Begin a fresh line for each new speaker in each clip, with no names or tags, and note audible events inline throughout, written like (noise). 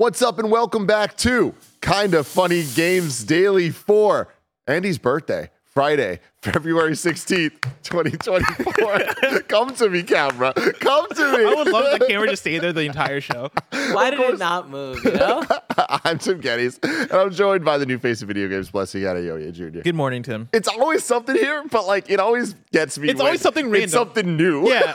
What's up, and welcome back to Kinda Funny Games Daily for Andy's birthday, Friday, (laughs) February 16th, 2024. (laughs) Come to me, camera. Come to me.
I would love the camera to stay there the entire show. (laughs)
Why did it not move? You know?
I'm Tim Gettys, and I'm joined by the new face of video games, Blessing Adeyoye Jr.
Good morning, Tim.
It's always something here, but like it always gets me.
It's
when
always something random.
It's something new.
Yeah,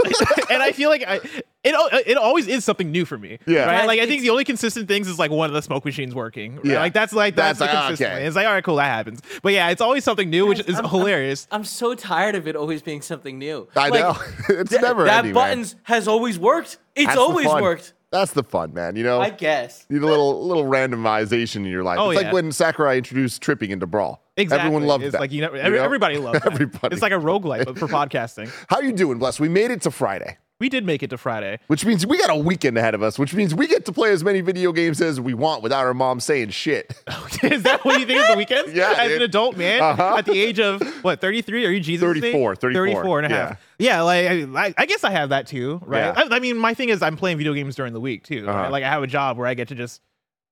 and I feel like I, it it always is something new for me.
Yeah.
right. Like I think the only consistent things is like one of the smoke machines working. right?
Yeah.
like that's like that's,
That's
the
like, ah,
consistent.
okay.
It's like all right, cool, that happens. But yeah, it's always something new, which is
I'm-
hilarious.
I'm so tired of it always being something new.
I
Like,
know. (laughs) it's
th-
never
that
ending, man.
buttons has always worked. It's
That's
always worked.
That's the fun, man. You know,
I guess.
You need a little little randomization in your life.
Oh,
it's
yeah.
like when Sakurai introduced tripping into Brawl.
Exactly.
Everyone loved
it's
that.
Like you know,
you know?
everybody loved (laughs) that.
Everybody.
It's like a roguelike but for (laughs) podcasting.
How you doing, Bless? We made it to Friday,
We did make it to Friday.
which means we got a weekend ahead of us, which means we get to play as many video games as we want without our mom saying shit. (laughs)
is that what you think of the weekend? (laughs)
Yeah,
As
dude.
an adult man
Uh-huh.
at the age of what, 33? Are you Jesus?
34, 34,
34 and a half. Yeah, like I, I guess I have that too, right?
Yeah.
I, I mean, my thing is I'm playing video games during the week too.
Uh-huh.
Like I have a job where I get to just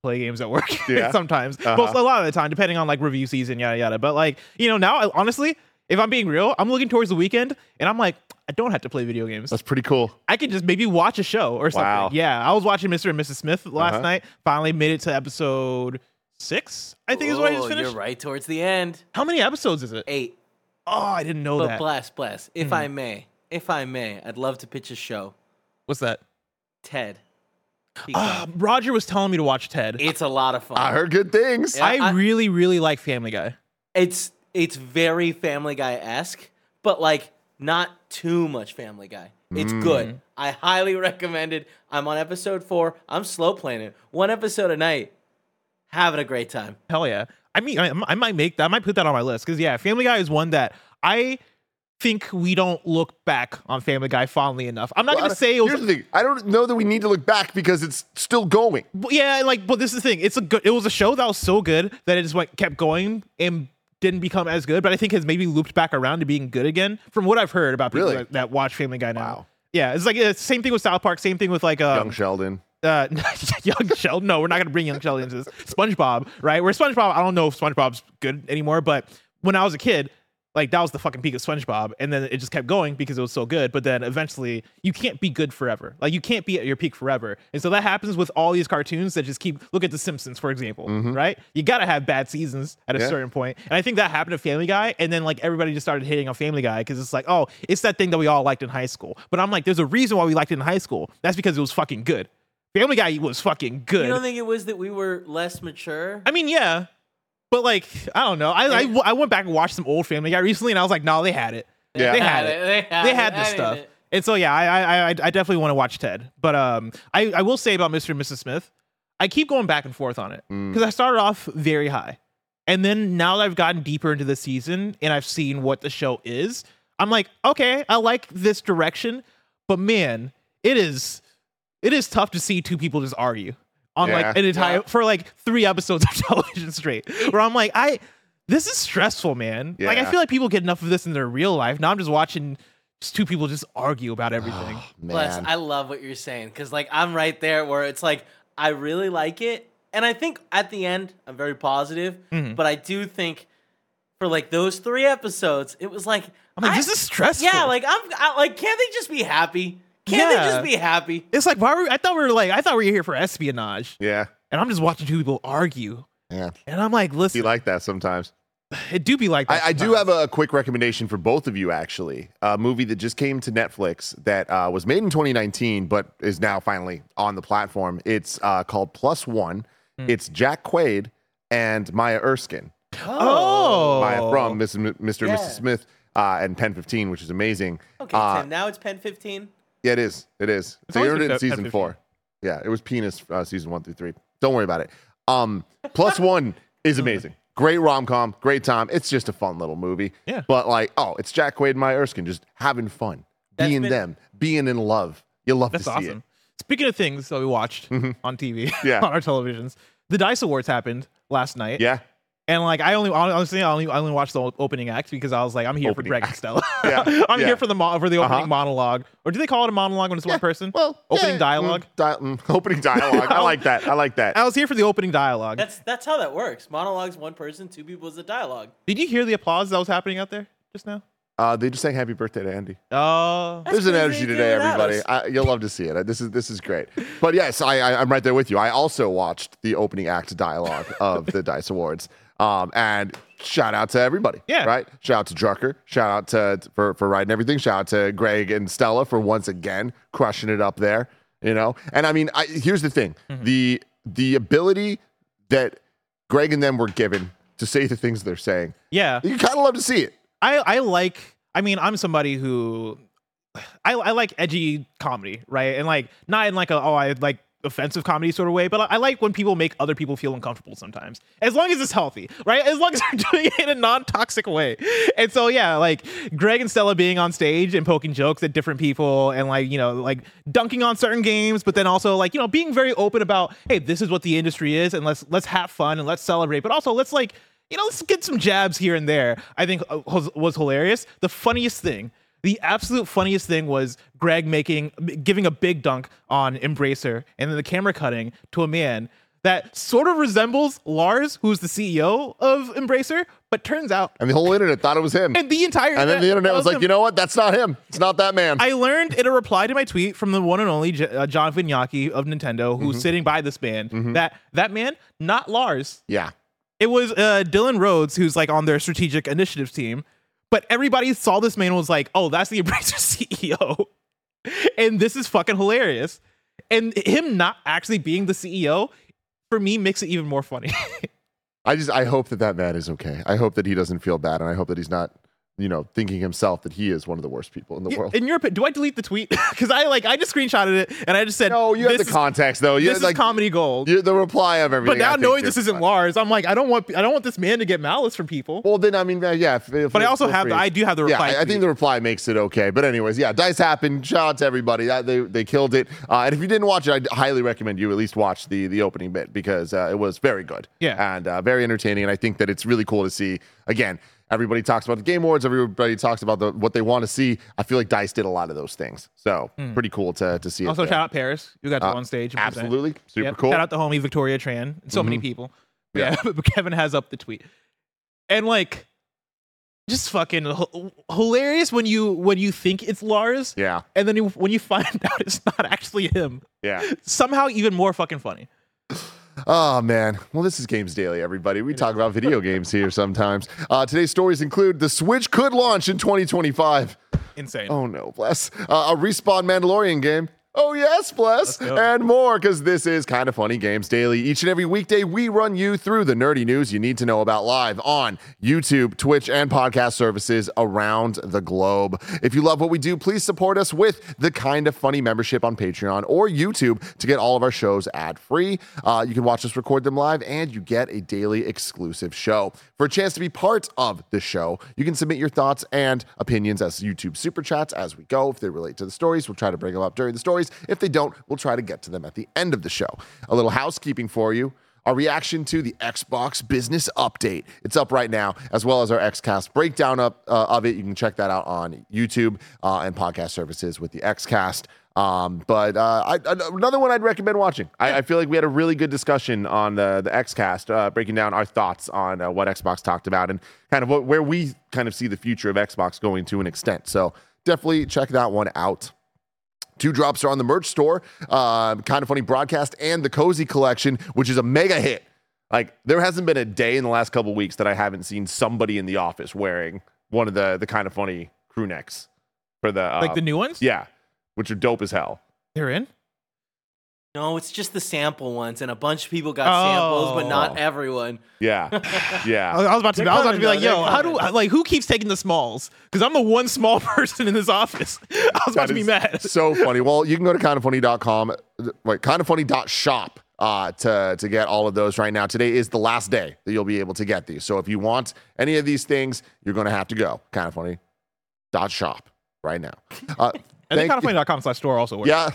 play games at work (laughs)
Yeah.
sometimes.
Uh-huh.
Most a lot of the time, depending on like review season, yada yada. But like, you know, now I, honestly, if I'm being real, I'm looking towards the weekend and I'm like, I don't have to play video games.
That's pretty cool.
I can just maybe watch a show or something.
Wow.
Yeah, I was watching Mr. and Mrs. Smith last
Uh-huh.
night. Finally made it to episode six. I think is what I just finished.
You're right towards the end.
How many episodes is it?
Eight.
Oh, I didn't know
But
that.
bless, bless. If
Hmm.
I may, if I may, I'd love to pitch a show.
What's that?
Ted.
Uh, Roger was telling me to watch Ted.
it's a lot of fun.
I heard good things.
Yeah.
I,
I-
really, really like Family Guy.
It's it's very Family Guy esque, but like not too much Family Guy. It's
Mm.
good. I highly (laughs) recommend it. I'm on episode four. I'm slow playing it. One episode a night. Having a great time.
Hell yeah. I mean, I, I might make that. I might put that on my list because yeah, Family Guy is one that I think we don't look back on Family Guy fondly enough. I'm not
Well,
gonna say it was.
Here's the thing. I don't know that we need to look back because it's still going.
But yeah, like, but this is the thing. It's a good. It was a show that was so good that it just went kept going and didn't become as good. But I think has maybe looped back around to being good again. From what I've heard about people
Really?
that, that watch Family Guy now.
Wow.
Yeah, it's like the same thing with South Park. Same thing with like um,
Young Sheldon.
uh, (laughs) young Sheldon. No, we're not gonna bring young Sheldon into this. SpongeBob, right? Where SpongeBob, I don't know if SpongeBob's good anymore, but when I was a kid, like that was the fucking peak of SpongeBob, and then it just kept going because it was so good. But then eventually, you can't be good forever. Like you can't be at your peak forever, and so that happens with all these cartoons that just keep. Look at The Simpsons, for example, mm-hmm. right? You gotta have bad seasons at a
Yeah.
certain point, and I think that happened to Family Guy, and then like everybody just started hating on Family Guy because it's like, oh, it's that thing that we all liked in high school. But I'm like, there's a reason why we liked it in high school. That's because it was fucking good. Family Guy was fucking good.
You don't think it was that we were less mature?
I mean, yeah, but like, I don't know. I, I I went back and watched some old Family Guy recently, and I was like, no, they had it.
Yeah.
They had it.
They had
They had
I
this
mean
stuff. And so yeah, I I I, I definitely want to watch Ted. But um, I I will say about Mr. and Mrs. Smith, I keep going back and forth on it
Mm.
because I started off very high, and then now that I've gotten deeper into the season and I've seen what the show is, I'm like, okay, I like this direction, but man, it is it is tough to see two people just argue on
Yeah.
like an entire
Yeah.
for like three episodes of (laughs) television straight. Where I'm like, I this is stressful, man. Like I feel like people get enough of this in their real life. Now I'm just watching just two people just argue about everything.
Bless,
Man.
I love what you're saying because like I'm right there where it's like I really like it, and I think at the end I'm very positive,
Mhm.
but I do think for like those three episodes, it was like
I'm like,
I-
this is stressful.
yeah, like I'm I, like, can't they just be happy? Can't they just be happy?
it's like why were I thought we were like I thought we were here for espionage,
yeah.
and I'm just watching two people argue,
Yeah.
and I'm like, listen.
Be like that sometimes. (sighs)
it do be like that.
I, I do have a quick recommendation for both of you, actually. A movie that just came to Netflix that uh, was made in 2019, but is now finally on the platform. It's uh, called Plus One.
Hmm.
It's Jack Quaid and Maya Erskine.
oh
Maya from Mrs. M- Mr. and
Yeah.
Mrs. Smith. uh, and Pen 15, which is amazing.
Okay,
Uh,
Tim. Now it's Pen 15.
Yeah, it is. It is.
It's
they earned it in season four. Yeah, it was penis uh, season one through three. Don't worry about it. Um, plus (laughs) one is amazing. Great rom com, great time. It's just a fun little movie.
Yeah.
But like, oh, it's Jack Quaid and Maya Erskine just having fun,
That's
being
been-
them, being in love. You love
That's
to see
awesome.
it. Mm-hmm.
Speaking of things that we watched on TV,
Yeah. (laughs)
on our televisions, the Dice Awards happened last night.
Yeah.
And like I only honestly I only I only watched the opening act because I was like I'm here
Opening
for Greg
act.
and Stella.
Yeah, (laughs)
I'm
yeah.
here for the mo- for the opening
Uh-huh.
monologue. Or do they call it a monologue when it's one person?
Well,
opening
yeah,
dialogue.
mm, di- mm, (laughs) opening dialogue. I (laughs) like that. I like that.
I was here for the opening dialogue.
That's that's how that works. Monologues one person, two people is a dialogue.
Did you hear the applause that was happening out there just now?
Uh, they just sang happy birthday to Andy.
Oh,
That's
There's an
crazy
energy today, everybody. I, you'll love to see it. This is this is great. But yes, I, I I'm right there with you. I also watched the opening act dialogue of the Dice Awards. Um, and shout out to everybody.
Yeah.
Right. Shout out to Drucker. Shout out to for for writing everything. Shout out to Greg and Stella for once again crushing it up there. You know. And I mean, I, here's the thing:
Mm-hmm.
the the ability that Greg and them were given to say the things they're saying.
yeah.
You kind of love to see it.
I I like. I mean, I'm somebody who I I like edgy comedy, right? And like not in like a oh I like offensive comedy sort of way, but I, like when people make other people feel uncomfortable sometimes. As long as it's healthy, right? As long as (laughs) they're doing it in a non-toxic way. And so yeah, like Greg and Stella being on stage and poking jokes at different people and like, you know, like dunking on certain games, but then also like, you know, being very open about, hey, this is what the industry is and let's let's have fun and let's celebrate. But also let's like you know, let's get some jabs here and there. I think uh, was hilarious. The funniest thing, the absolute funniest thing was Greg making, giving a big dunk on Embracer, and then the camera cutting to a man that sort of resembles Lars, who's the CEO of Embracer, but turns out,
And the whole internet thought it was him.
and the entire
And then the internet was like,
him.
you know what? That's not him. It's not that man.
I learned in a reply to my tweet from the one and only J- uh, John Vignacchi of Nintendo, who's
Mm-hmm.
sitting by this man, that that man, not Lars,
yeah.
It was uh, Dylan Rhodes, who's like on their strategic initiatives team. But everybody saw this man and was like, oh, that's the (laughs) Embracer CEO. and this is fucking hilarious. And him not actually being the CEO, for me, makes it even more funny. (laughs)
I just I hope that that man is okay. I hope that he doesn't feel bad, and I hope that he's not, you know, thinking himself that he is one of the worst people in the world.
In your opinion, do I delete the tweet? (laughs) Because I like I just screenshotted it and I just said,
no, you have the context though. You
This
like
is comedy gold.
the reply of everything.
But now knowing this isn't
fine.
Lars, I'm like, I don't want I don't want this man to get malice from people.
Well, then I mean, uh, yeah. If, if
But I also have the- I do have the
Yeah,
reply
I, I think the reply makes it okay. But anyways, yeah, dice happened. Shout out to everybody. That, they they killed it. Uh, and if you didn't watch it, I highly recommend you at least watch the the opening bit because uh, it was very good.
Yeah.
and uh, very entertaining. And I think that it's really cool to see again. Everybody talks about the game awards. Everybody talks about the what they want to see. I feel like Dice did a lot of those things. So pretty cool to to see.
Also, shout out Paris, You got to
Uh,
on stage.
Absolutely, super
Yep.
cool. Mm-hmm.
Shout out the homie Victoria Tran so many people.
Yeah.
Yeah, (laughs) but Kevin has up the tweet, and like, just fucking h- hilarious when you when you think it's Lars,
yeah,
and then you, when you (laughs) find out it's not actually him.
yeah.
Somehow even more fucking funny.
Oh man. Well, this is Games Daily, everybody. We talk about video games here sometimes. Uh, today's stories include the Switch could launch in 2025.
Insane.
Oh no, bless. Uh, a respawn Mandalorian game. Oh yes, bless. And more, because this is kind of funny games daily. Each and every weekday, we run you through the nerdy news you need to know about live on YouTube, Twitch, and podcast services around the globe. If you love what we do, please support us with the kind of funny membership on Patreon or YouTube to get all of our shows ad free. Uh, you can watch us record them live, and you get a daily exclusive show. For a chance to be part of the show, you can submit your thoughts and opinions as YouTube super chats as we go. If they relate to the stories, we'll try to bring them up during the stories. If they don't, we'll try to get to them at the end of the show. A little housekeeping for you. Our reaction to the Xbox business update. It's up right now, as well as our XCast breakdown up uh, of it. You can check that out on YouTube uh, and podcast services with the XCast. Um, but uh, I, another one I'd recommend watching. I, I feel like we had a really good discussion on the the XCast, uh, breaking down our thoughts on uh, what Xbox talked about and kind of what, where we kind of see the future of Xbox going to an extent. So definitely check that one out. Two drops are on the merch store. Uh, kind of funny broadcast and the cozy collection, which is a mega hit. Like there hasn't been a day in the last couple weeks that I haven't seen somebody in the office wearing one of the the kind of funny crew necks for the uh,
like the new ones?
yeah, which are dope as hell.
They're in?
No, it's just the sample ones, and a bunch of people got
Oh.
samples, but not everyone.
Yeah, (laughs) yeah.
I was about to.
They're
I was about to be like,
though.
"Yo,
They're
how do
coming.
like who keeps taking the smalls?" Because I'm the one small (laughs) person in this office. (laughs) I was about to be mad.
So funny. Well, you can go to kindafunny.com, like kindafunny.shop uh, to, to get all of those right now. Today is the last day that you'll be able to get these. So if you want any of these things, you're going to have to go kindafunny.shop right now. Uh,
And then
thank you-
kindafunny.com slash store also works.
Yeah.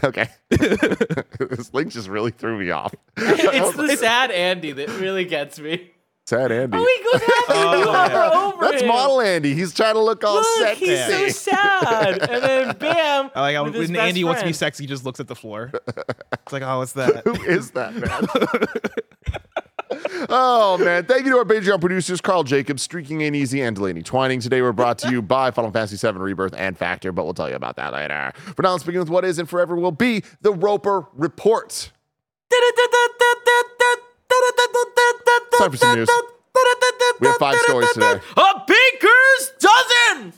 (laughs) okay. (laughs) this link just really threw me off. (laughs)
It's the sad Andy that really gets me.
Sad Andy.
Oh, he goes half
Oh,
you
yeah.
hover over
That's
him.
model Andy. He's trying to look all
Look,
sexy.
he's so sad. And then bam.
I like how
with his
when
best
Andy wants to be sexy, he just looks at the floor. It's like, oh, what's that?
Who is that man? Oh man! Thank you to our Patreon producers, Karl Jacobs, Streaking Ain't Easy, and Delaney Twining. Today we're brought to you by Final Fantasy VII Rebirth and Factor, but we'll tell you about that later. For now, let's begin with what is and forever will be the Roper Report. Time for some news. We have five stories today.
A baker's dozen.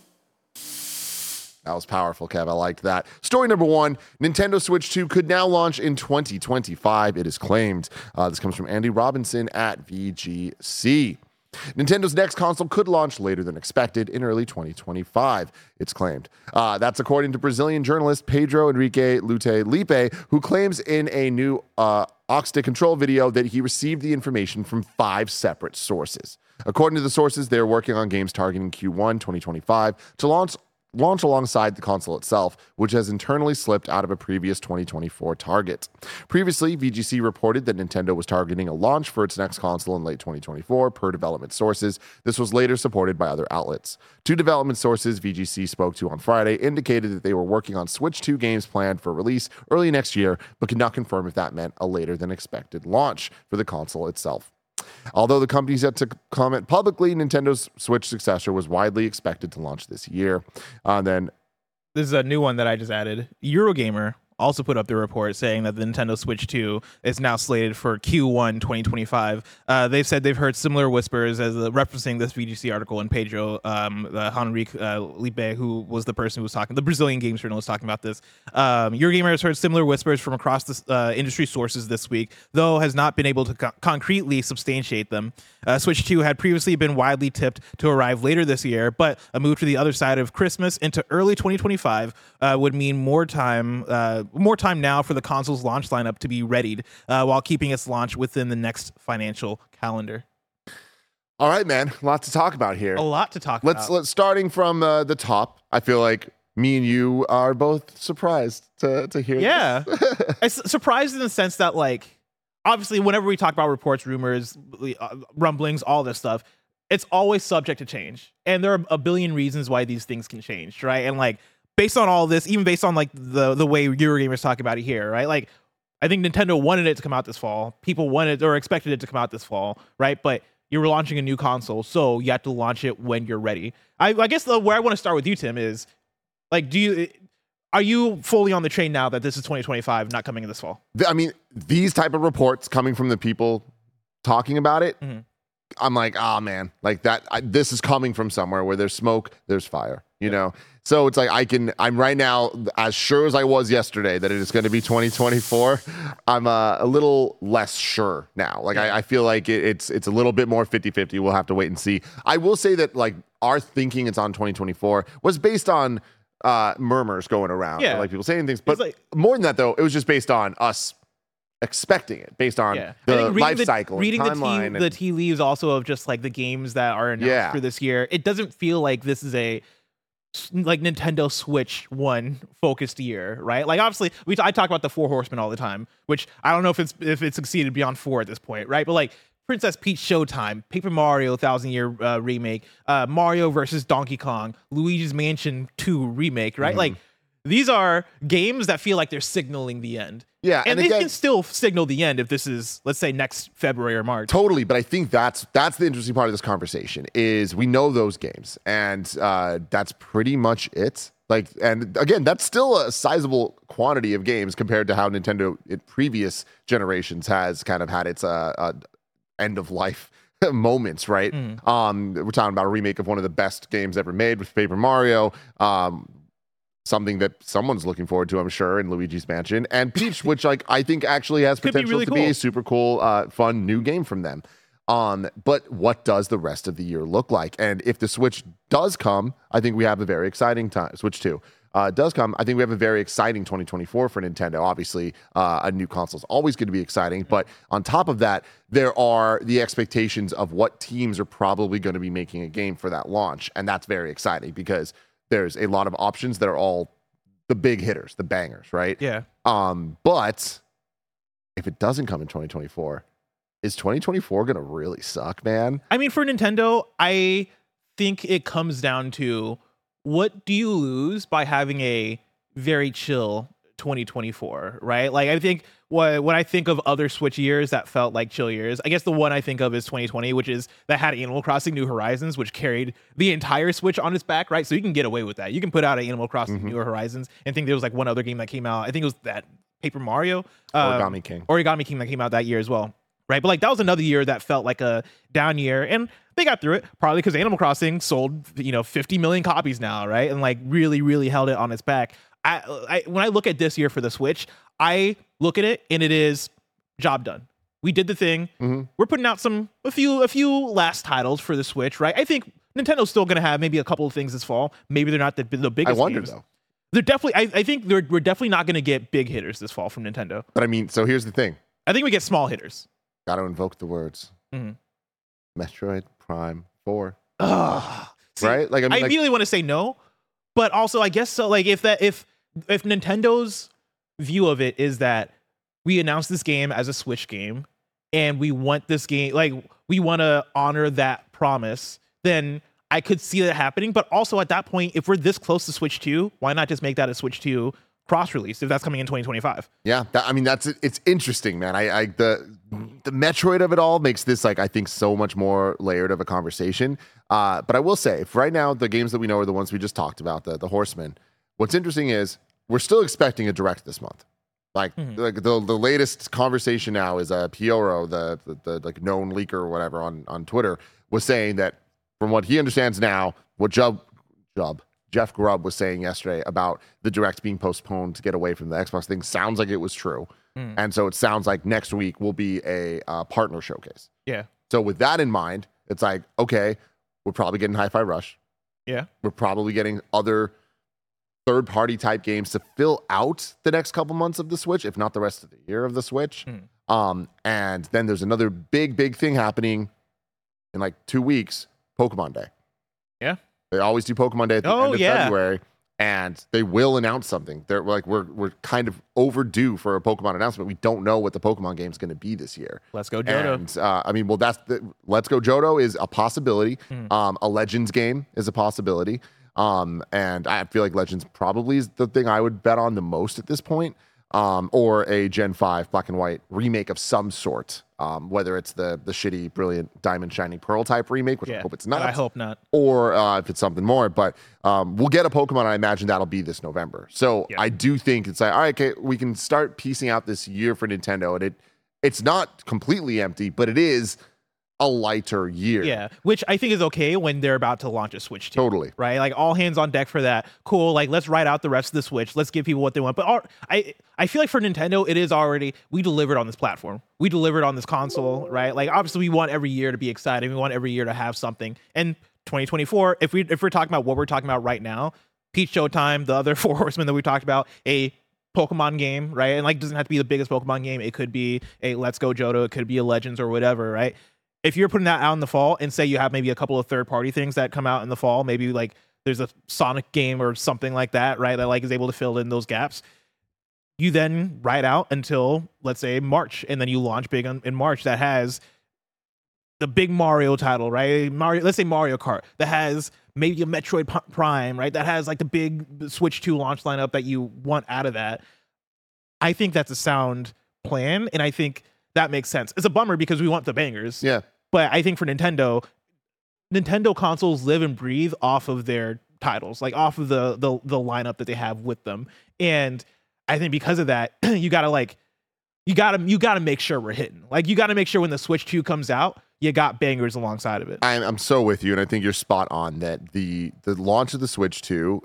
That was powerful, Kev. I liked that. Story number one Nintendo Switch 2 could now launch in 2025, it is claimed. Uh, this comes from Andy Robinson at VGC. Nintendo's next console could launch later than expected in early 2025, it's claimed. Uh, that's according to Brazilian journalist Pedro Henrique Lute Lippe, who claims in a new uh, Oxta Control video that he received the information from five separate sources. According to the sources, they're working on games targeting Q1 2025 to launch launch alongside the console itself, which has internally slipped out of a previous 2024 target. Previously, VGC reported that Nintendo was targeting a launch for its next console in late 2024, per development sources. This was later supported by other outlets. Two development sources VGC spoke to on Friday indicated that they were working on Switch 2 games planned for release early next year, but could not confirm if that meant a later than expected launch for the console itself. Although the company's yet to comment publicly, Nintendo's Switch successor was widely expected to launch this year. Uh, then
This is a new one that I just added. Eurogamer also put up the report saying that the Nintendo Switch 2 is now slated for Q1 2025. Uh, they've said they've heard similar whispers as uh, referencing this VGC article and Pedro um, uh, Henrique uh, Lippe, who was the person who was talking, the Brazilian games journalist talking about this. Um, Eurogamer has heard similar whispers from across the uh, industry sources this week, though has not been able to co- concretely substantiate them. Uh, Switch 2 had previously been widely tipped to arrive later this year, but a move to the other side of Christmas into early 2025 uh, would mean more time, more time now for the console's launch lineup to be readied, uh, while keeping its launch within the next financial calendar.
All right, man. A lot to talk about here.
A lot to talk
Let's
about.
let's starting from uh, the top. I feel like me and you are both surprised to to hear.
Yeah. (laughs) it's surprised in the sense that like obviously whenever we talk about reports, rumors, uh, rumblings, all this stuff, it's always subject to change. And there are a billion reasons why these things can change, right? And like based on all this, even based on like the the way Eurogamers talk about it here, right? Like I think Nintendo wanted it to come out this fall. People wanted or expected it to come out this fall, right? But you were launching a new console, so you have to launch it when you're ready. I, I guess the, where I want to start with you, Tim, is like, do you are you fully on the train now that this is 2025, not coming in this fall?
I mean, these type of reports coming from the people talking about it,
Mhm.
I'm like, oh man, like that. I, this is coming from somewhere where there's smoke, there's fire. You know, so it's like I can. I'm right now as sure as I was yesterday that it is going to be 2024. I'm uh, a little less sure now. Like I, I feel like it, it's it's a little bit more 50-50. We'll have to wait and see. I will say that like our thinking it's on 2024 was based on uh murmurs going around
Yeah.
like people saying things but
like-
more than that though it was just based on us expecting it based on
Yeah, I
the
think
life
the,
cycle
reading the
timeline
tea, the
and-
tea leaves also of just like the games that are announced
Yeah.
for this year. It doesn't feel like this is a like Nintendo Switch one focused year, right? Like obviously we I talk about the Four Horsemen all the time, which I don't know if it's if it's succeeded beyond four at this point, right? But like Princess Peach Showtime, Paper Mario Thousand Year uh, remake, uh, Mario versus Donkey Kong, Luigi's Mansion Two remake, right?
Mm-hmm.
Like these are games that feel like they're signaling the end.
Yeah,
and,
and
they
again-
can still signal the end if this is, let's say, next February or March.
Totally, but I think that's that's the interesting part of this conversation is we know those games, and uh, that's pretty much it. Like, and again, that's still a sizable quantity of games compared to how Nintendo in previous generations has kind of had its uh, uh, end of life (laughs) moments, right?
Mm.
Um, we're talking about a remake of one of the best games ever made with Paper Mario. Um, something that someone's looking forward to, I'm sure, in Luigi's Mansion, and Peach, (laughs) which like I think actually has
Could be
potential
really
to be a super cool, uh, fun new game from them. Um, but what does the rest of the year look like? And if the Switch does come, I think we have a very exciting time. Switch Two uh, does come, I think we have a very exciting 2024 for Nintendo. Obviously, uh, a new console is always going to be exciting, but on top of that, there are the expectations of what teams are probably going to be making a game for that launch, and that's very exciting because there's a lot of options that are all the big hitters, the bangers, right?
Yeah.
Um, but if it doesn't come in 2024, is 2024 going to really suck, man?
I mean, for Nintendo, I think it comes down to what do you lose by having a very chill 2024, right? Like, I think what when I think of other Switch years that felt like chill years, I guess the one I think of is 2020, which is that had Animal Crossing New Horizons, which carried the entire Switch on its back, right? So you can get away with that. You can put out an Animal Crossing
Mm-hmm.
New Horizons and think there was like one other game that came out. I think it was that Paper Mario, um,
Origami King.
Origami King that came out that year as well. Right. But like that was another year that felt like a down year. And they got through it probably because Animal Crossing sold, you know, 50 million copies now, right? And like really, really held it on its back. I, I when I look at this year for the Switch, I look at it and it is job done. We did the thing.
Mhm.
We're putting out some a few a few last titles for the Switch, right? I think Nintendo's still gonna have maybe a couple of things this fall. Maybe they're not the, the
I
biggest.
wonder
games.
though.
They're definitely. I, I think they're, we're definitely not gonna get big hitters this fall from Nintendo.
But I mean, so here's the thing.
I think we get small hitters.
Got to invoke the words.
Mhm.
Metroid Prime 4.
Ugh. See,
right? Like I
I,
like,
immediately want to say no, but also I guess so. Like if that if if Nintendo's view of it is that we announced this game as a Switch game and we want this game like we want to honor that promise, then I could see that happening. But also at that point, if we're this close to Switch 2, why not just make that a Switch 2 cross release if that's coming in 2025?
Yeah, that, I mean that's it's interesting, man. I, I the the Metroid of it all makes this like I think so much more layered of a conversation. Uh, but I will say, right now, the games that we know are the ones we just talked about, the the Horsemen. What's interesting is we're still expecting a direct this month. Like,
Mhm.
like the the latest conversation now is uh Pyoro, the, the the like known leaker or whatever on on Twitter, was saying that from what he understands now, what Jub Jub Jeff Grubb was saying yesterday about the direct being postponed to get away from the Xbox thing sounds like it was true.
Mm.
And so it sounds like next week will be a uh, partner showcase.
Yeah.
So with that in mind, it's like, okay, we're probably getting Hi Fi Rush.
Yeah.
We're probably getting other third party type games to fill out the next couple months of the Switch, if not the rest of the year of the Switch.
Mm.
Um, and then there's another big, big thing happening in like two weeks Pokemon Day.
Yeah.
They always do Pokemon Day at the
Oh,
end of
yeah.
February. And they will announce something. They're like we're we're kind of overdue for a Pokemon announcement. We don't know what the Pokemon game is going to be this year.
Let's go, Johto.
And uh, I mean, well, that's the Let's Go Johto is a possibility.
Mhm.
Um, a Legends game is a possibility. Um, and I feel like Legends probably is the thing I would bet on the most at this point. Um, or a Gen 5 black and white remake of some sort. Um, whether it's the the shitty, brilliant Diamond Shining Pearl type remake, which I hope it's not
I hope not.
or uh, if it's something more. But um, we'll get a Pokemon. I imagine that'll be this November. So
Yeah.
I do think it's like, all right, okay, we can start piecing out this year for Nintendo, and it it's not completely empty, but it is a lighter year.
Yeah, which I think is okay when they're about to launch a Switch 2.
totally.
right? Like all hands on deck for that. Cool. Like let's write out the rest of the Switch. Let's give people what they want. But all, I I feel like for Nintendo, it is already we delivered on this platform. We delivered on this console, right? Like obviously we want every year to be exciting. We want every year to have something. And 2024, if we if we're talking about what we're talking about right now, Peach Showtime, the other (laughs) four horsemen that we talked about, a Pokemon game, right? And like doesn't have to be the biggest Pokemon game. It could be a Let's Go Johto. It could be a Legends or whatever, right? If you're putting that out in the fall and say you have maybe a couple of third party things that come out in the fall, maybe like there's a Sonic game or something like that, right? That like is able to fill in those gaps. You then ride out until let's say March, and then you launch big in March that has the big Mario title, right? Mario, let's say Mario Kart that has maybe a Metroid Prime, right? That has like the big Switch 2 launch lineup that you want out of that. I think that's a sound plan, and I think that makes sense. It's a bummer because we want the bangers,
Yeah.
But I think for Nintendo, Nintendo consoles live and breathe off of their titles, like off of the the the lineup that they have with them. And I think because of that, (clears throat) you gotta like you gotta you gotta make sure we're hitting. Like you gotta make sure when the Switch 2 comes out, you got bangers alongside of it.
I'm, I'm so with you, and I think you're spot on that the the launch of the Switch 2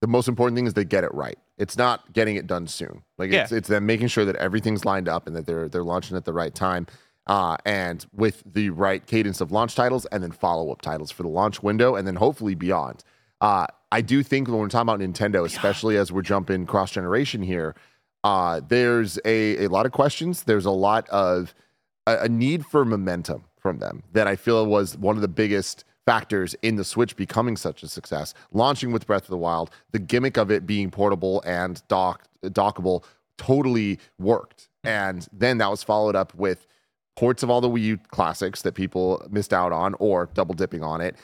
the most important thing is they get it right. It's not getting it done soon. Like it's
Yeah.
it's them making sure that everything's lined up and that they're they're launching at the right time. Uh, and with the right cadence of launch titles and then follow up titles for the launch window and then hopefully beyond. Uh, I do think when we're talking about Nintendo, especially as we're jumping cross generation here, uh, there's a, a lot of questions. There's a lot of a, a need for momentum from them that I feel was one of the biggest factors in the Switch becoming such a success. Launching with Breath of the Wild, the gimmick of it being portable and dock dockable totally worked. And then that was followed up with ports of all the Wii U classics that people missed out on or double dipping on it,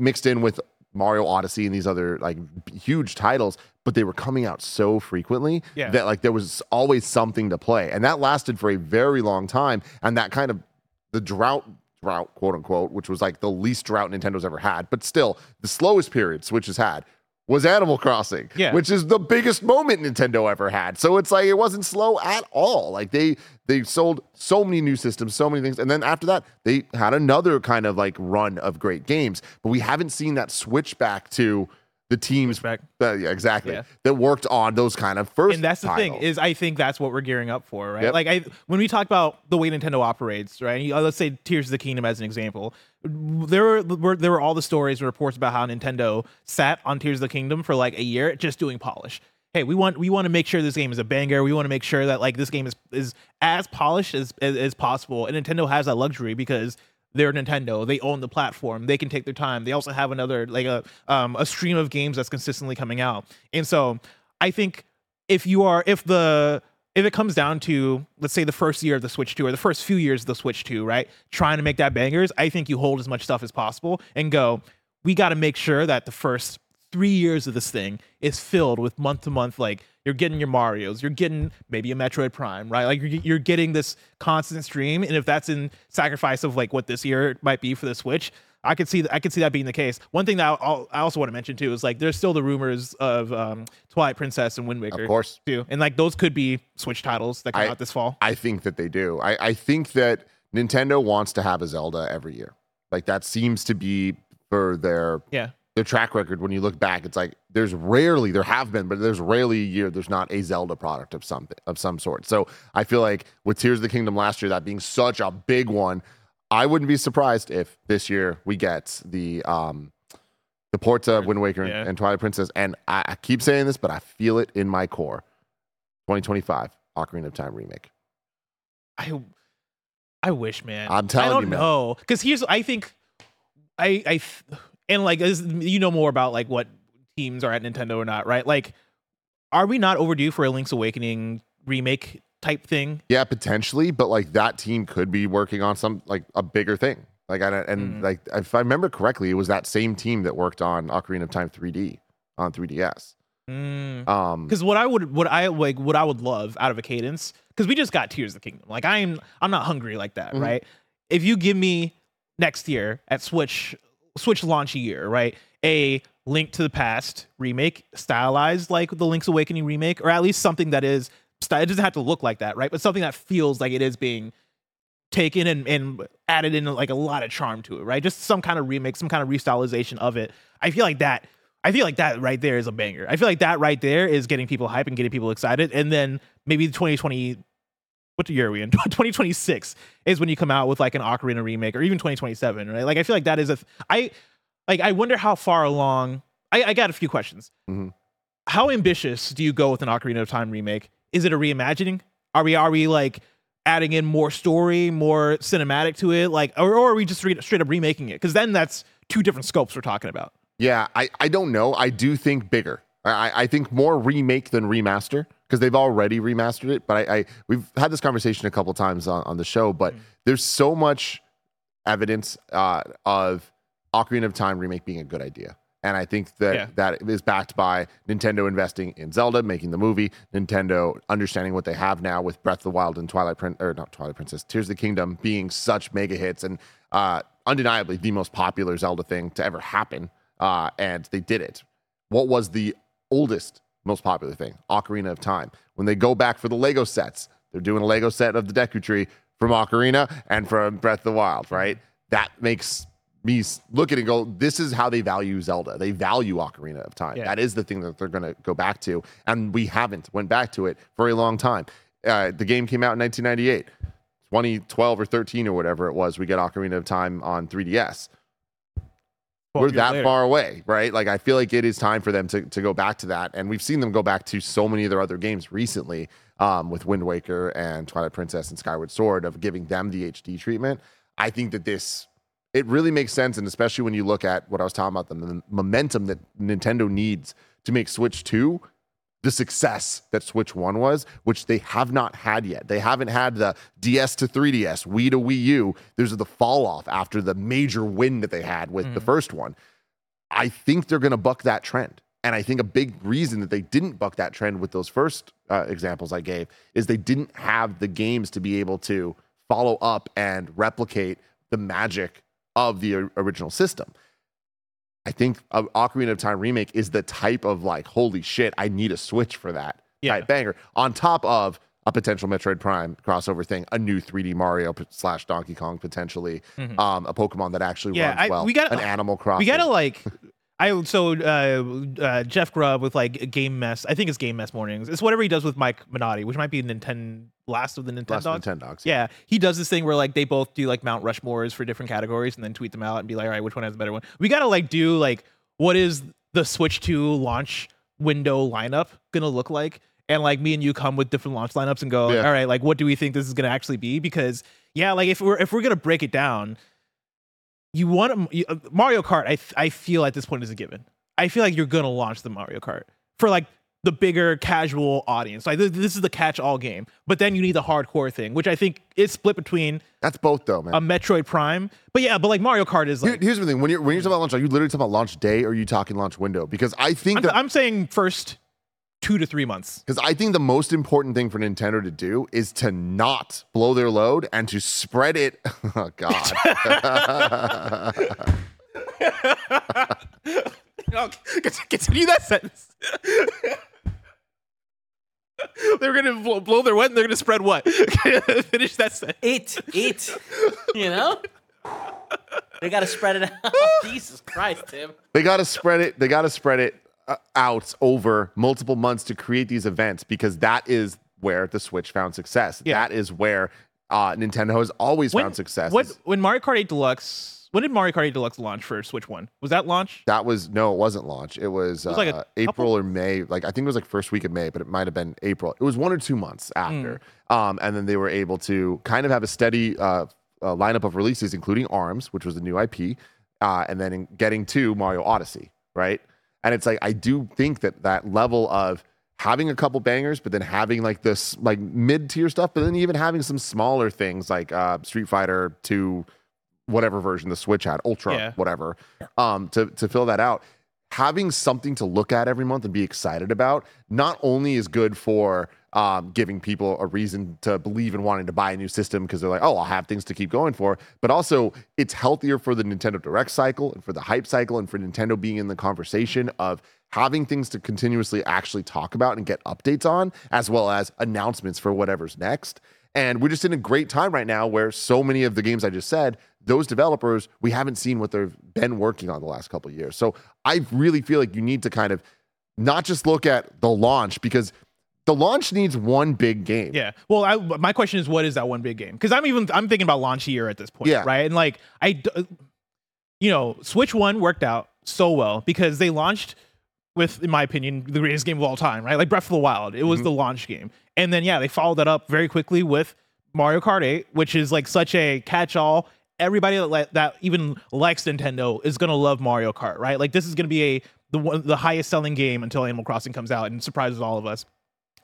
mixed in with Mario Odyssey and these other like huge titles, but they were coming out so frequently
Yeah.
that like there was always something to play. And that lasted for a very long time. And that kind of the drought drought, quote unquote, which was like the least drought Nintendo's ever had, but still the slowest period Switch has had was Animal Crossing,
Yeah.
which is the biggest moment Nintendo ever had. So it's like it wasn't slow at all. Like they they sold so many new systems, so many things, and then after that they had another kind of like run of great games. But we haven't seen that switch back to the teams
back.
that- yeah, exactly
Yeah.
that worked on those kind of first.
and that's the thing is i think that's what we're gearing up for right
Yep.
like i when we talk about the way nintendo operates right uh, let's say tears of the kingdom as an example there were, were there were all the stories and reports about how nintendo sat on tears of the kingdom for like a year just doing polish hey we want we want to make sure this game is a banger we want to make sure that like this game is is as polished as, as as possible and nintendo has that luxury because they're Nintendo. They own the platform. They can take their time. They also have another like a um a stream of games that's consistently coming out. And so I think if you are if the if it comes down to let's say the first year of the Switch 2 or the first few years of the Switch 2, right? Trying to make that bangers, I think you hold as much stuff as possible and go, we got to make sure that the first 3 years of this thing is filled with month to month like you're getting your Marios, you're getting maybe a Metroid Prime, right? Like you're, you're getting this constant stream and if that's in sacrifice of like what this year might be for the Switch, I could see I could see that being the case. One thing that I'll, I also want to mention too is like there's still the rumors of um, Twilight Princess and Wind Waker,
Of course.
too, and like those could be Switch titles that come
I-
out this fall.
I think that they do. I, I think that Nintendo wants to have a Zelda every year. Like that seems to be for their
yeah,
their track record. When you look back, it's like there's rarely there have been, but there's rarely a year there's not a Zelda product of something of some sort. So I feel like with Tears of the Kingdom last year, that being such a big one, I wouldn't be surprised if this year we get the um the ports of Wind Waker and,
Yeah.
and Twilight Princess. And I, I keep saying this, but I feel it in my core. 2025 Ocarina of Time remake.
I I wish, man.
I'm telling
I don't
you, man.
know because here's I think I I and like you know more about like what teams are at Nintendo or not, right? Like, are we not overdue for a Link's Awakening remake type thing?
Yeah, potentially, but like that team could be working on some like a bigger thing. Like I and
Mhm.
like if I remember correctly, it was that same team that worked on Ocarina of Time 3D on 3DS.
Mm.
Um,
Because what I would, what I like, what I would love out of a cadence, because we just got Tears of the Kingdom. Like I'm, I'm not hungry like that,
Mhm.
right? If you give me next year at Switch, Switch launch year, right, a Link to the Past remake, stylized like the Link's Awakening remake, or at least something that is, it doesn't have to look like that, right? But something that feels like it is being taken and, and added in like a lot of charm to it, right? Just some kind of remake, some kind of restylization of it. I feel like that. I feel like that right there is a banger. I feel like that right there is getting people hype and getting people excited. And then maybe the 2020, what year are we in? (laughs) 2026 is when you come out with like an Ocarina remake or even 2027, right? Like I feel like that is a, th- I like, I wonder how far along, I, I got a few questions.
Mhm.
How ambitious do you go with an Ocarina of Time remake? Is it a reimagining? Are we, are we like adding in more story, more cinematic to it? Like, or, or are we just straight, straight up remaking it? Cause then that's two different scopes we're talking about.
yeah, I I don't know. I do think bigger. I I- think more remake than remaster because they've already remastered it. But I, I we've had this conversation a couple times on, on the show. But there's so much evidence uh, of Ocarina of Time remake being a good idea. And I think that
Yeah.
that is backed by Nintendo investing in Zelda, making the movie, Nintendo understanding what they have now with Breath of the Wild and Twilight Prin- or not Twilight Princess, Tears of the Kingdom being such mega hits and uh, undeniably the most popular Zelda thing to ever happen. Uh, and they did it. What was the oldest, most popular thing? Ocarina of Time. When they go back for the Lego sets, they're doing a Lego set of the Deku Tree from Ocarina and from Breath of the Wild, right? That makes me look at it and go, this is how they value Zelda. They value Ocarina of Time.
Yeah.
That is the thing that they're going to go back to, and we haven't went back to it for a long time. Uh, the game came out in 1998, 2012 or 13 or whatever it was. We get Ocarina of Time on 3DS. We're that
later.
far away, right? Like I feel like it is time for them to to go back to that, and we've seen them go back to so many of their other games recently, um, with Wind Waker and Twilight Princess and Skyward Sword, of giving them the HD treatment. I think that this it really makes sense, and especially when you look at what I was talking about the momentum that Nintendo needs to make Switch Two the success that Switch 1 was, which they have not had yet. They haven't had the DS to 3DS, Wii to Wii U. There's the fall off after the major win that they had with the first one. I think they're going to buck that trend. And I think a big reason that they didn't buck that trend with those first uh, examples I gave is they didn't have the games to be able to follow up and replicate the magic of the original system. I think uh, Ocarina of Time remake is the type of like, holy shit, I need a Switch for that
Yeah.
type banger. On top of a potential Metroid Prime crossover thing, a new 3D Mario slash Donkey Kong potentially, um, a Pokemon that actually
Mm-hmm. Yeah,
runs
I-
well,
we gotta-
an Animal Crossing.
We gotta like. (laughs) I so uh, uh, Jeff Grubb with like Game Mess. I think it's Game Mess mornings. It's whatever he does with Mike Minotti, which might be Nintendo last of the Nintendo
Last
dogs.
Nintendogs.
Yeah, he does this thing where like they both do like Mount Rushmores for different categories and then tweet them out and be like, all right, which one has the better one? We gotta like do like what is the Switch 2 launch window lineup gonna look like? And like me and you come with different launch lineups and go,
Yeah.
all right, like what do we think this is gonna actually be? Because yeah, like if we're if we're gonna break it down, you want to, you- uh, Mario Kart. I I feel at this point is a given. I feel like you're gonna launch the Mario Kart for like the bigger casual audience. Like th- this is the catch-all game, but then you need the hardcore thing, which I think is split between
That's both though, man.
a Metroid Prime. But yeah, but like Mario Kart is
Here-
like
here's the thing: when you're when you're talking about launch, are you literally talking about launch day, or are you talking launch window? Because I think
I'm,
that
I'm saying first two to three months.
Because I think the most important thing for Nintendo to do is to not blow their load and to spread it. (laughs) Oh God! (laughs)
No, continue that sentence. they're gonna blow, blow their what? And they're gonna spread what? (laughs) Finish that sentence.
It, it, you know? They got to spread it out. Jesus Christ, Tim.
they got to spread it. They got to spread it uh, out over multiple months to create these events because that is where the Switch found success.
Yeah.
That is where uh, Nintendo has always found success.
What when Mario Kart 8 Deluxe? When did Mario Kart 8 Deluxe launch for Switch One? Was that launch?
That was no, it wasn't launch. It was,
was like
uh, April or May. Like I think it was like first week of May, but it might have been April. It was one or two months after.
Hmm.
Um, and then they were able to kind of have a steady uh, uh, lineup of releases, including Arms, which was the new IP, uh, and then in getting to Mario Odyssey, right? And it's like I do think that that level of having a couple bangers, but then having like this like mid tier stuff, but then even having some smaller things like uh, Street Fighter Two whatever version the Switch had, Ultra,
Yeah.
whatever, um, to to fill that out. Having something to look at every month and be excited about not only is good for um, giving people a reason to believe in wanting to buy a new system because they're like, oh, I'll have things to keep going for, but also it's healthier for the Nintendo Direct cycle and for the hype cycle and for Nintendo being in the conversation of having things to continuously actually talk about and get updates on, as well as announcements for whatever's next. And we're just in a great time right now where so many of the games I just said, those developers, we haven't seen what they've been working on the last couple years. So I really feel like you need to kind of not just look at the launch because the launch needs one big game.
Yeah. Well, I, my question is, what is that one big game? Because I'm even I'm thinking about launch year at this point.
Yeah.
Right. And like I, you know, Switch One worked out so well because they launched with, in my opinion, the greatest game of all time. Right. Like Breath of the Wild. It was
Mm-hmm.
the launch game, and then yeah, they followed that up very quickly with Mario Kart 8, which is like such a catch-all. Everybody that li- that even likes Nintendo is gonna love Mario Kart. Right. Like this is gonna be a the one the highest selling game until Animal Crossing comes out and surprises all of us.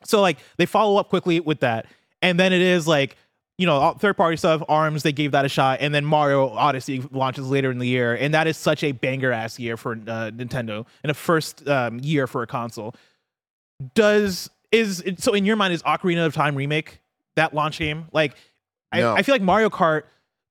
So like they follow up quickly with that, and then it is like you know third party stuff. Arms they gave that a shot, and then Mario Odyssey launches later in the year, and that is such a banger ass year for uh, Nintendo and a first um, year for a console. Does is so in your mind is Ocarina of Time remake that launch game? Like I,
No.
I feel like Mario Kart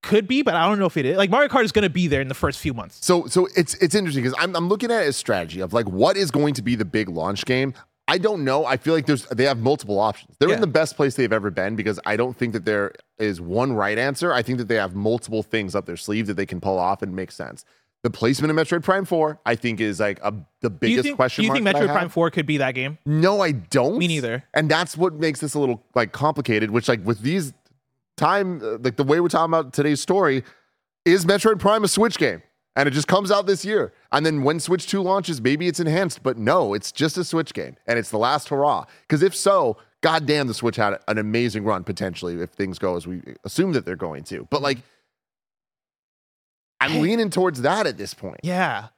could be, but I don't know if it is. Like Mario Kart is going to be there in the first few months.
So so it's it's interesting because I'm I'm looking at it as strategy of like what is going to be the big launch game. I don't know. I feel like there's they have multiple options. They're
Yeah.
in the best place they've ever been because I don't think that there is one right answer. I think that they have multiple things up their sleeve that they can pull off and make sense. The placement of Metroid Prime 4, I think, is like a the biggest
think,
question
do you think Metroid. Prime 4 could be that game?
No, I don't.
Me neither.
And that's what makes this a little like complicated. Which like with these time, uh, like the way we're talking about today's story, is Metroid Prime a Switch game? And it just comes out this year. And then when Switch 2 launches, maybe it's enhanced. But no, it's just a Switch game. And it's the last hurrah. Because if so, goddamn, the Switch had an amazing run potentially if things go as we assume that they're going to. But like, I'm leaning towards that at this point.
Yeah.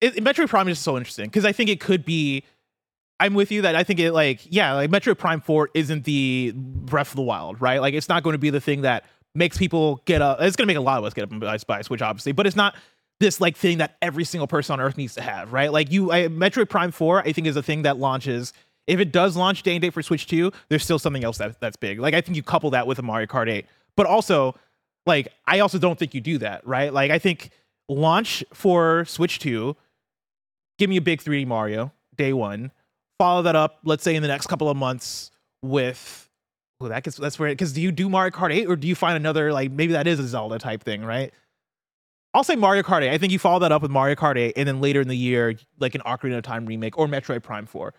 It, Metroid Prime is so interesting because I think it could be. I'm with you that I think it like yeah like Metroid Prime Four isn't the Breath of the Wild right like it's not going to be the thing that makes people get up it's going to make a lot of us get up and buy, buy a Switch obviously but it's not this like thing that every single person on Earth needs to have right like you I, Metroid Prime Four I think is a thing that launches if it does launch day and date for Switch Two there's still something else that that's big like I think you couple that with a Mario Kart 8 but also like I also don't think you do that right like I think launch for Switch 2 give me a big 3D Mario day one. Follow that up, let's say in the next couple of months with. Well, that gets that's where because do you do Mario Kart 8 or do you find another like maybe that is a Zelda type thing, right? I'll say Mario Kart 8. I think you follow that up with Mario Kart 8, and then later in the year, like an Ocarina of Time remake or Metroid Prime 4.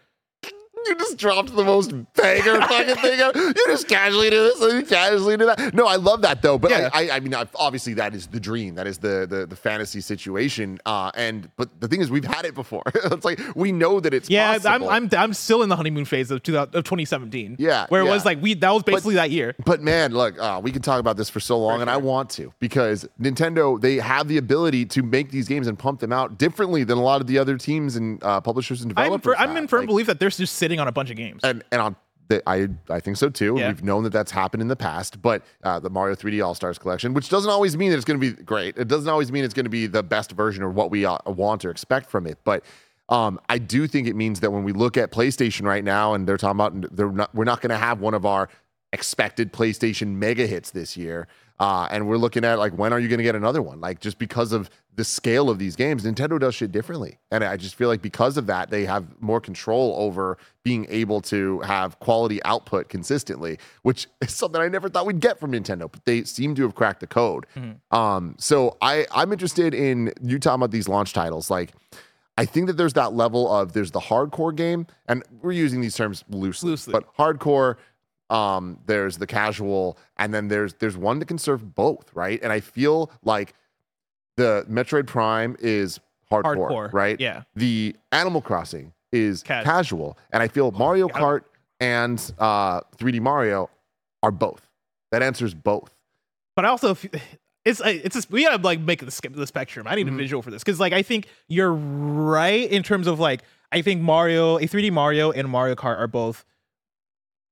You just dropped the most banger (laughs) fucking thing. ever. You just casually do this, and you casually do that. No, I love that though. But
Yeah.
I, I, I mean, obviously that is the dream. That is the the, the fantasy situation. Uh, and but the thing is, we've had it before. (laughs) it's like we know that it's
Yeah, I'm. I'm I'm still in the honeymoon phase of, 2000, of 2017.
Yeah,
where it
yeah.
was like we that was basically that year.
But man, look, uh, we can talk about this for so long, and I want to because Nintendo they have the ability to make these games and pump them out differently than a lot of the other teams and uh, publishers and
I'm,
developers.
I'm in firm
Like,
belief that they're just sitting on a bunch of games.
and and on the, I I think so too.
Yeah.
We've known that that's happened in the past, but uh, the Mario 3D All Stars collection, which doesn't always mean that it's going to be great. It doesn't always mean it's going to be the best version of what we uh, want or expect from it, but. Um, I do think it means that when we look at PlayStation right now, and they're talking about they're not, we're not going to have one of our expected PlayStation mega hits this year, uh, and we're looking at like when are you going to get another one? Like just because of the scale of these games, Nintendo does shit differently, and I just feel like because of that, they have more control over being able to have quality output consistently, which (laughs) is something I never thought we'd get from Nintendo. But they seem to have cracked the code. Um, so I I'm interested in you talking about these launch titles, like. I think that there's that level of there's the hardcore game, and we're using these terms loosely,
Loosely.
but hardcore. Um, there's the casual, and then there's there's one that can serve both, right? And I feel like the Metroid Prime is hardcore,
Hardcore,
right?
yeah.
The Animal Crossing is
Cas-
casual, and I feel Mario
yeah.
Kart and uh, 3D Mario are both. That answers both.
but I also it's it's just, we gotta like make the skip the spectrum. I need
Mm-hmm.
a visual for this because like I think you're right in terms of like I think Mario, a 3D Mario and Mario Kart are both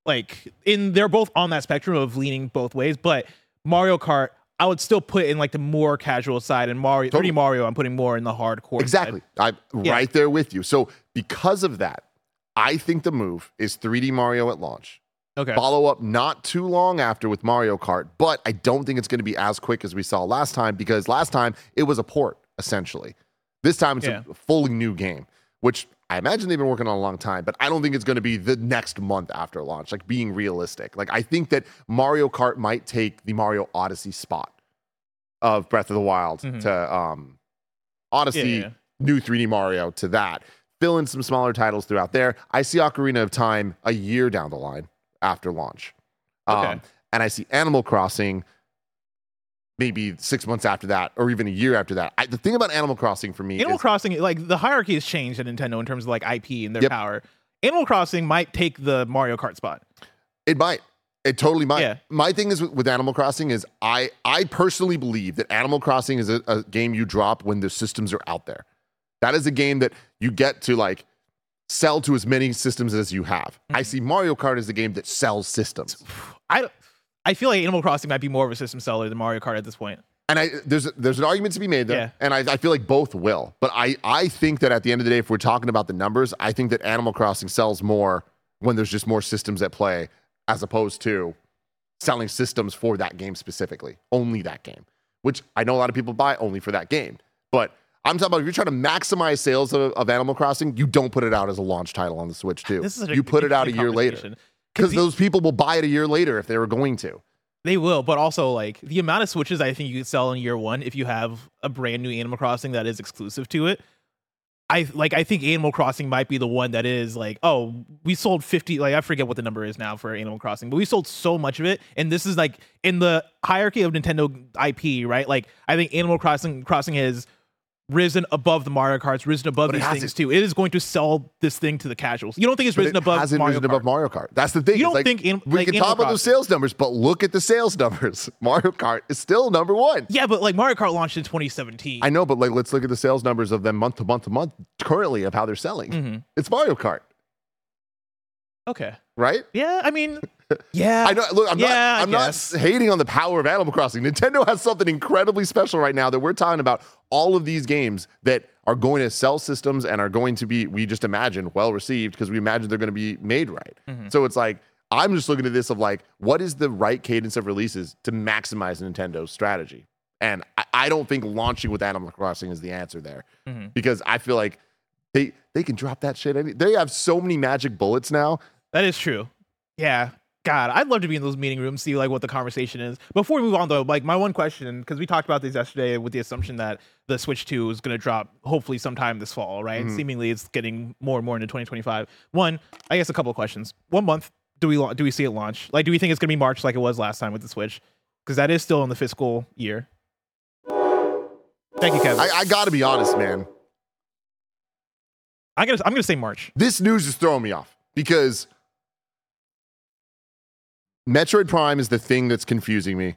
like in they're both on that spectrum of leaning both ways. But Mario Kart, I would still put in like the more casual side, and Mario
Totally.
3D Mario, I'm putting more in the hardcore.
Exactly.
Side.
I'm
Yeah.
right there with you. So because of that, I think the move is 3D Mario at launch.
Okay.
Follow up not too long after with Mario Kart, but I don't think it's going to be as quick as we saw last time because last time it was a port essentially. This time it's
Yeah.
a fully new game, which I imagine they've been working on a long time, but I don't think it's going to be the next month after launch. Like being realistic, like I think that Mario Kart might take the Mario Odyssey spot of Breath of the Wild
Mhm.
to um, Odyssey,
Yeah, yeah.
new 3D Mario to that. Fill in some smaller titles throughout there. I see Ocarina of Time a year down the line after launch. Um,
Okay.
and I see Animal Crossing maybe six months after that, or even a year after that. I, the thing about Animal Crossing for me
Animal
is
Crossing, like the hierarchy has changed at Nintendo in terms of like IP and their
Yep.
power. Animal Crossing might take the Mario Kart spot.
it might. It totally might.
Yeah.
My thing is with, with Animal Crossing is I I personally believe that Animal Crossing is a, a game you drop when the systems are out there. That is a game that you get to like sell to as many systems as you have. I
Mm-hmm.
see Mario Kart as a game that sells systems.
I don't- I feel like Animal Crossing might be more of a system seller than Mario Kart at this point.
And I there's there's an argument to be made there,
Yeah.
and I, I feel like both will. But I I think that at the end of the day, if we're talking about the numbers, I think that Animal Crossing sells more when there's just more systems at play, as opposed to selling systems for that game specifically, only that game. Which I know a lot of people buy only for that game, but I'm talking about if you're trying to maximize sales of, of Animal Crossing, you don't put it out as a launch title on the Switch too.
This is a
you put it out a year later. Because those people will buy it a year later if they were going to.
They will, but also like the amount of switches I think you could sell in year one if you have a brand new Animal Crossing that is exclusive to it. I like I think Animal Crossing might be the one that is like, oh, we sold 50 like I forget what the number is now for Animal Crossing, but we sold so much of it. And this is like in the hierarchy of Nintendo IP, right? Like I think Animal Crossing Crossing has risen above the Mario Karts, risen above
But
these things too. It is going to sell this thing to the casuals. You don't think it's risen
it
above
hasn't
Mario
risen
Kart?
above Mario Kart. That's the thing.
You don't
like,
think An-
we
like
can
Animal
talk about those sales numbers, but look at the sales numbers. (laughs) Mario Kart is still number one.
Yeah, but like Mario Kart launched in 2017.
I know, but like let's look at the sales numbers of them month to month to month currently of how they're selling.
Mhm.
It's Mario Kart,
Okay.
right?
Yeah, I mean, (laughs) yeah.
I know. Look, I'm
Yeah,
not. I'm not hating on the power of Animal Crossing. Nintendo has something incredibly special right now that we're talking about. All of these games that are going to sell systems and are going to be, we just imagine, well received because we imagine they're going to be made right.
Mm-hmm.
So it's like I'm just looking at this of like, what is the right cadence of releases to maximize Nintendo's strategy? And I, I don't think launching with Animal Crossing is the answer there
Mhm.
because I feel like they they can drop that shit. Any, they have so many magic bullets now.
That is true. Yeah. God, I'd love to be in those meeting rooms, see like what the conversation is. Before we move on though, like my one question, because we talked about this yesterday with the assumption that the Switch 2 is gonna drop hopefully sometime this fall, right?
Mm-hmm.
Seemingly it's getting more and more into 2025. One, I guess a couple of questions. One month, do we do we see it launch? Like, do we think it's gonna be March like it was last time with the Switch? Because that is still in the fiscal year. Thank you, Kevin.
I, I got to be honest, man.
I'm gonna I'm gonna say March.
this news is throwing me off because Metroid Prime is the thing that's confusing me.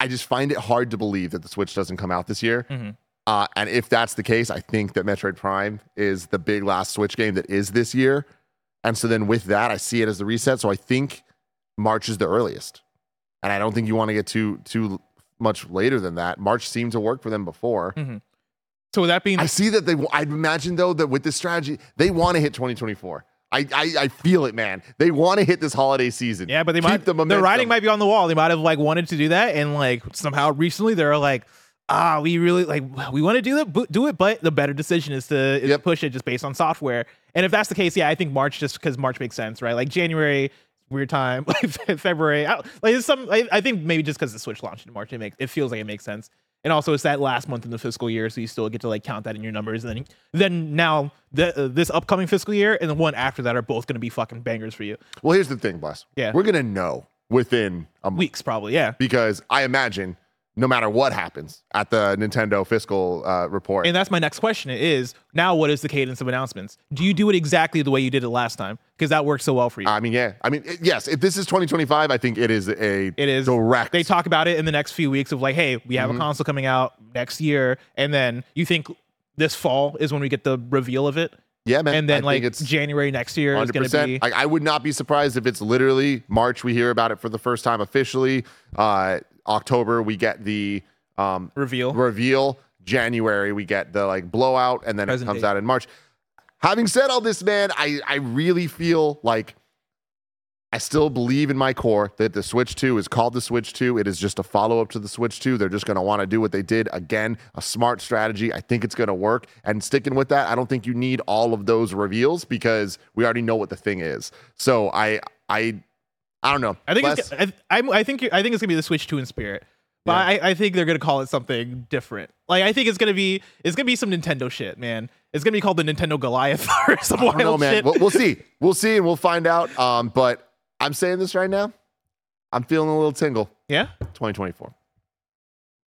I just find it hard to believe that the Switch doesn't come out this year.
Mhm.
Uh, and if that's the case, I think that Metroid Prime is the big last Switch game that is this year. And so then with that, I see it as the reset. So I think March is the earliest. And I don't think you want to get too too much later than that. March seemed to work for them before.
So with that being
I see that they. I imagine though that with this strategy, they want to hit 2024. I, I I feel it, man. They want to hit this holiday season.
Yeah, but they
Keep
might
the
writing might be on the wall. They might have like wanted to do that, and like somehow recently they're like, ah, we really like we want to do it, do it, but the better decision is to is
Yep.
push it just based on software. And if that's the case, yeah, I think March just because March makes sense, right? Like January, weird time, (laughs) like February, I, like some. I, I think maybe just because the Switch launched in March, it makes it feels like it makes sense. And also, it's that last month in the fiscal year, so you still get to like count that in your numbers. And then, then now the, uh, this upcoming fiscal year and the one after that are both going to be fucking bangers for you.
Well, here's the thing, Bless.
Yeah.
we're gonna know within a month
Weeks, probably, yeah.
because I imagine no matter what happens at the Nintendo fiscal uh, report,
And that's my next question is now what is the cadence of announcements? Do you do it exactly the way you did it last time? Because that worked so well for you.
I mean, yeah, I mean, it- yes. If this is 2025, I think it is a
it is
direct.
They talk about it in the next few weeks of like, hey, we have
Mm-hmm.
a console coming out next year, and then you think this fall is when we get the reveal of it,
yeah, man.
and then
I
like
it's
January next year is going to be
Like, I would not be surprised if it's literally March we hear about it for the first time officially. Uh, October we get the um,
reveal.
reveal. January we get the like blowout, and then
Present
it comes
date.
out in March. Having said all this, man, I I really feel like I still believe in my core that the Switch 2 is called the Switch 2. It is just a follow up to the Switch 2. They're just going to want to do what they did. Again, a smart strategy. I think it's going to work. And sticking with that, I don't think you need all of those reveals because we already know what the thing is. So I, I, I don't know.
I think
Les-
it's, I, I'm- I think I think it's gonna be the Switch Two in spirit, but
Yeah.
I, I think they're gonna call it something different. Like I think it's gonna be it's gonna be some Nintendo shit, man. It's gonna be called the Nintendo Goliath (laughs) or some
I
wild
don't know, man.
shit.
We'll, we'll see. We'll see and we'll find out. Um, but I'm saying this right now. I'm feeling a little tingle.
yeah.
2024.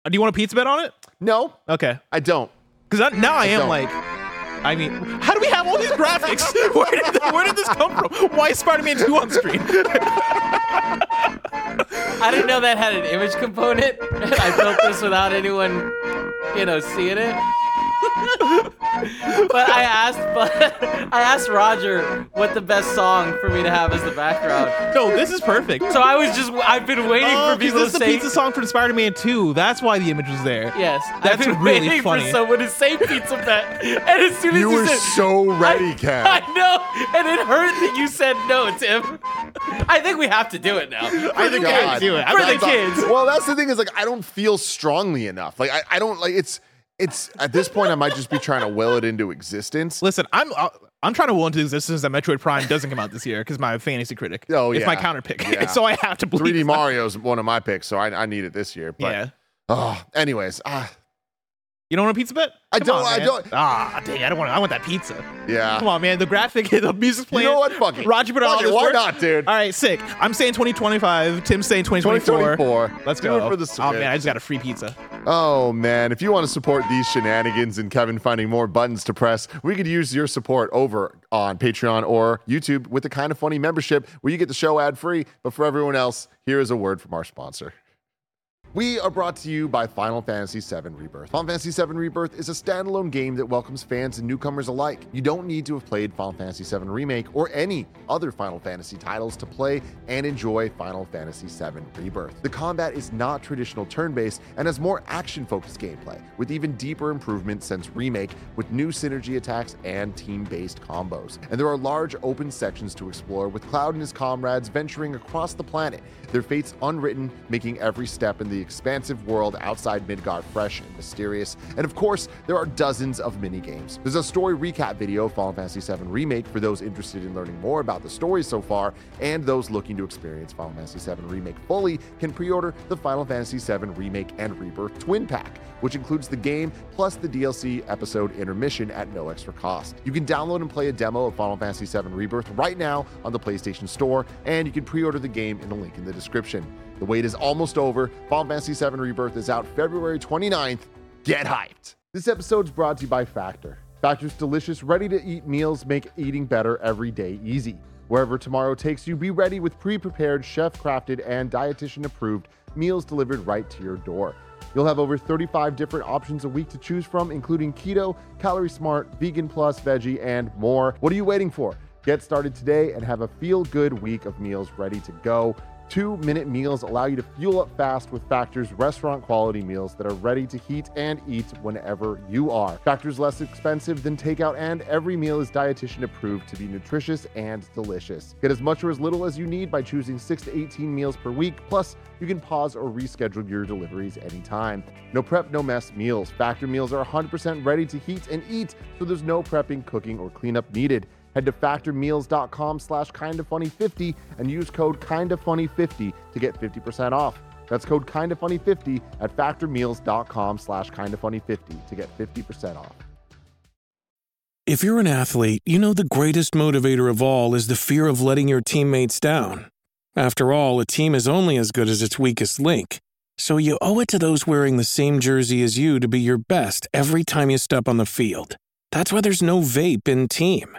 Do you want a pizza bet on it?
No,
Okay.
I don't.
Because now I am
don't.
like, I mean, how do we have all these graphics? (laughs) where, did, where did this come from? Why is Spider-Man 2 on screen? (laughs)
I didn't know that had an image component. (laughs) I built this without anyone, you know, seeing it. (laughs) but I asked, but (laughs) I asked Roger what the best song for me to have as the background.
no, this is perfect.
So I was just, I've been waiting
Oh,
for
'cause
people
this
to say.
This is the pizza song from Spider-Man 2. That's why the image was there.
Yes,
That's
I've been
really
waiting
funny.
for someone to say pizza bet, and as soon as
You
you,
were
said,
so ready, (laughs)
I, I know, and it hurt that you said no, Tim. I think we have to do it now.
I think I
God.
have to do it.
For
I'm
the
not-
kids.
Well, that's the thing is like I don't feel strongly enough. Like I, I don't like it's it's at this point I might just be trying to will it into existence.
Listen, I'm uh, I'm trying to will into existence that Metroid Prime doesn't come out this year because my fantasy critic. (laughs)
Oh, yeah,
it's my counter pick, (laughs)
Yeah.
so I have to believe.
3D
it's
Mario is one of my picks, so I, I need it this year. But
yeah,
oh, anyways, ah,
you don't want a pizza bet?
I
Come
don't-
on,
I don't-
Ah, dang, I don't want. I want that pizza.
yeah.
Come on, man. The graphic, (laughs) the music's
You
playing.
know what? Fuck it.
Roger put all
it. Why
work.
not, dude?
All right, sick. I'm saying 2025. Tim's saying 2024.
2024.
Let's
Do
go.
it for the
oh man, I just got a free pizza.
Oh man, if you want to support these shenanigans and Kevin finding more buttons to press, we could use your support over on Patreon or YouTube with the kind of funny membership where you get the show ad free. But for everyone else, here is a word from our sponsor. We are brought to you by Final Fantasy VII Rebirth. Final Fantasy VII Rebirth is a standalone game that welcomes fans and newcomers alike. You don't need to have played Final Fantasy VII Remake or any other Final Fantasy titles to play and enjoy Final Fantasy VII Rebirth. The combat is not traditional turn based and has more action focused gameplay, with even deeper improvements since Remake, with new synergy attacks and team based combos. And there are large open sections to explore, with Cloud and his comrades venturing across the planet, their fates unwritten, making every step in the expansive world outside Midgard fresh and mysterious. And of course, there are dozens of mini games. There's a story recap video of Final Fantasy VII Remake for those interested in learning more about the story so far, and those looking to experience Final Fantasy VII Remake fully can pre-order the Final Fantasy VII Remake and Rebirth Twin Pack, which includes the game plus the DLC episode intermission at no extra cost. You can download and play a demo of Final Fantasy VII Rebirth right now on the PlayStation Store, and you can pre-order the game in the link in the description. The wait is almost over. Final Fantasy VII Rebirth is out February 29th. Get hyped. This episode is brought to you by Factor. Factor's delicious, ready to eat meals make eating better every day easy. Wherever tomorrow takes you, be ready with pre prepared, chef crafted, and dietitian approved meals delivered right to your door. You'll have over 35 different options a week to choose from, including keto, calorie smart, vegan plus, veggie, and more. What are you waiting for? Get started today and have a feel good week of meals ready to go. Two minute meals allow you to fuel up fast with Factor's restaurant quality meals that are ready to heat and eat whenever you are. Factor's less expensive than takeout, and every meal is dietitian approved to be nutritious and delicious. Get as much or as little as you need by choosing 6 to 18 meals per week. Plus, you can pause or reschedule your deliveries anytime. No prep, no mess meals. Factor meals are 100% ready to heat and eat, so there's no prepping, cooking, or cleanup needed. Head to factormeals.com slash kindafunny50 and use code kindafunny50 to get 50% off. That's code kindafunny50 at factormeals.com slash kindafunny50 to get 50% off.
If you're an athlete, you know the greatest motivator of all is the fear of letting your teammates down. After all, a team is only as good as its weakest link. So you owe it to those wearing the same jersey as you to be your best every time you step on the field. That's why there's no vape in team.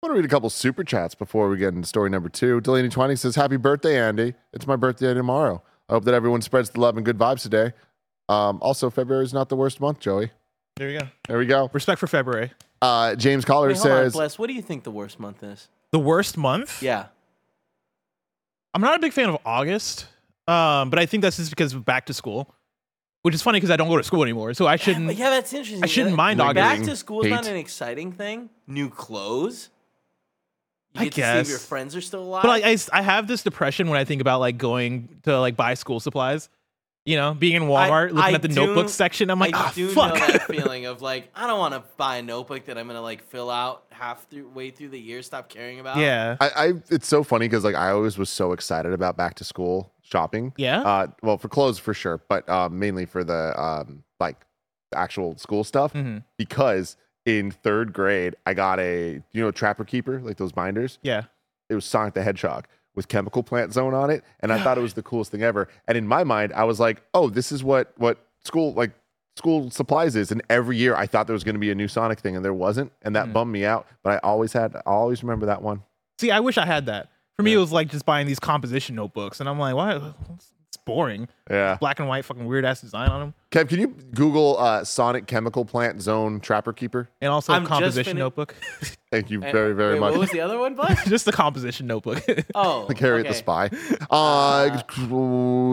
I want to read a couple super chats before we get into story number two. Delaney Twining says, Happy birthday, Andy. It's my birthday tomorrow. I hope that everyone spreads the love and good vibes today. Um, also, February is not the worst month, Joey.
There you go.
There we go.
Respect for February.
Uh, James Collar
Wait, hold on,
says,
Bless. What do you think the worst month is?
The worst month?
Yeah.
I'm not a big fan of August, um, but I think that's just because of back to school, which is funny because I don't go to school anymore, so I shouldn't.
But yeah, that's interesting.
I shouldn't
Yeah,
mind
Back
August.
to school is not
Hate.
an exciting thing. New clothes. You
I
get to see if
guess.
your friends are still alive.
But like, I, s- I have this depression when I think about like going to like buy school supplies. You know, being in Walmart, looking
I
at the
do-
notebook section, I'm like,
I
ah,
do
fuck.
know that (laughs) feeling of like I don't want to buy a notebook that I'm gonna like fill out half through way through the year, stop caring about.
yeah.
I, I it's so funny because like I always was so excited about back to school shopping.
Yeah?
Uh, well, for clothes for sure, but um, mainly for the um, like actual school stuff
Mhm.
because in third grade I got a you know Trapper Keeper like those binders.
Yeah.
It was Sonic the Hedgehog with Chemical Plant Zone on it, and I (gasps) thought it was the coolest thing ever. And in my mind, I was like, oh, this is what what school like school supplies is, and every year I thought there was going to be a new Sonic thing, and there wasn't, and that hmm. bummed me out. But I always had, I always remember that one.
See, I wish I had that. For me, it was like just buying these composition notebooks, and I'm like, why? It's boring.
Yeah.
Black and white, fucking weird ass design on them,
Kev, can you Google uh, Sonic Chemical Plant Zone Trapper Keeper?
and also
I'm
composition
fini-
notebook. (laughs)
Thank you
And-
very, very
wait,
much.
What was the other one, bud? (laughs)
just the composition notebook. (laughs)
Oh,
like Harriet the. Spy. Uh,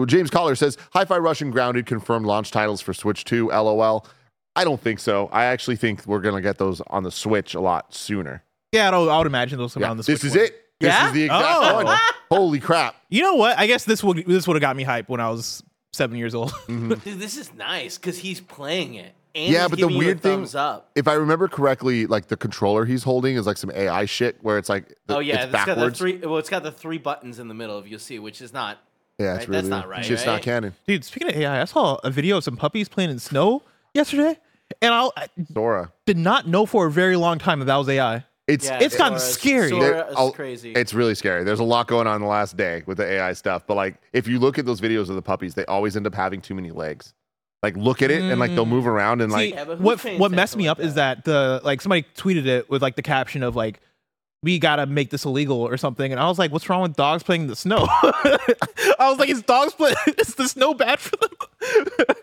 James Collar says Hi-Fi Rush and Grounded confirmed launch titles for Switch 2. LOL. I don't think so. I actually think we're gonna get those on the Switch a lot sooner.
yeah, I would, imagine those come
Yeah,
out on the
this is
one.
it. This
Yeah?
is the exact
Oh.
one. (laughs) Holy crap!
You know what? I guess this would this would have got me hype when I was seven years old. Mm-hmm. (laughs)
Dude, this is nice because he's playing it. And
Yeah, but the
giving you a
weird thing-
thumbs up.
If I remember correctly, like the controller he's holding is like some AI shit where it's like the,
Oh yeah,
it's
it's got the three. Well, it's got the three buttons in the middle of you'll see, which is not.
yeah, it's
right?
really
That's not right,
It's just not
right?
canon.
Dude, speaking of AI, I saw a video of some puppies playing in snow yesterday, and I, I
Sora.
did not know for a very long time that that was AI.
It's
Yeah,
It's kinda
Sora's-
scary.
Sora
There-
is crazy.
It's really scary. There's a lot going on the last day with the AI stuff. But like, if you look at those videos of the puppies, they always end up having too many legs. Like, look at it and like they'll move around and like,
Yeah,
what
trains
what messed
to
me
like
up is that the like somebody tweeted it with like the caption of like we gotta make this illegal or something, and I was like, what's wrong with dogs playing in the snow? (laughs) I was like, is dogs play? (laughs) Is the snow bad for them? (laughs)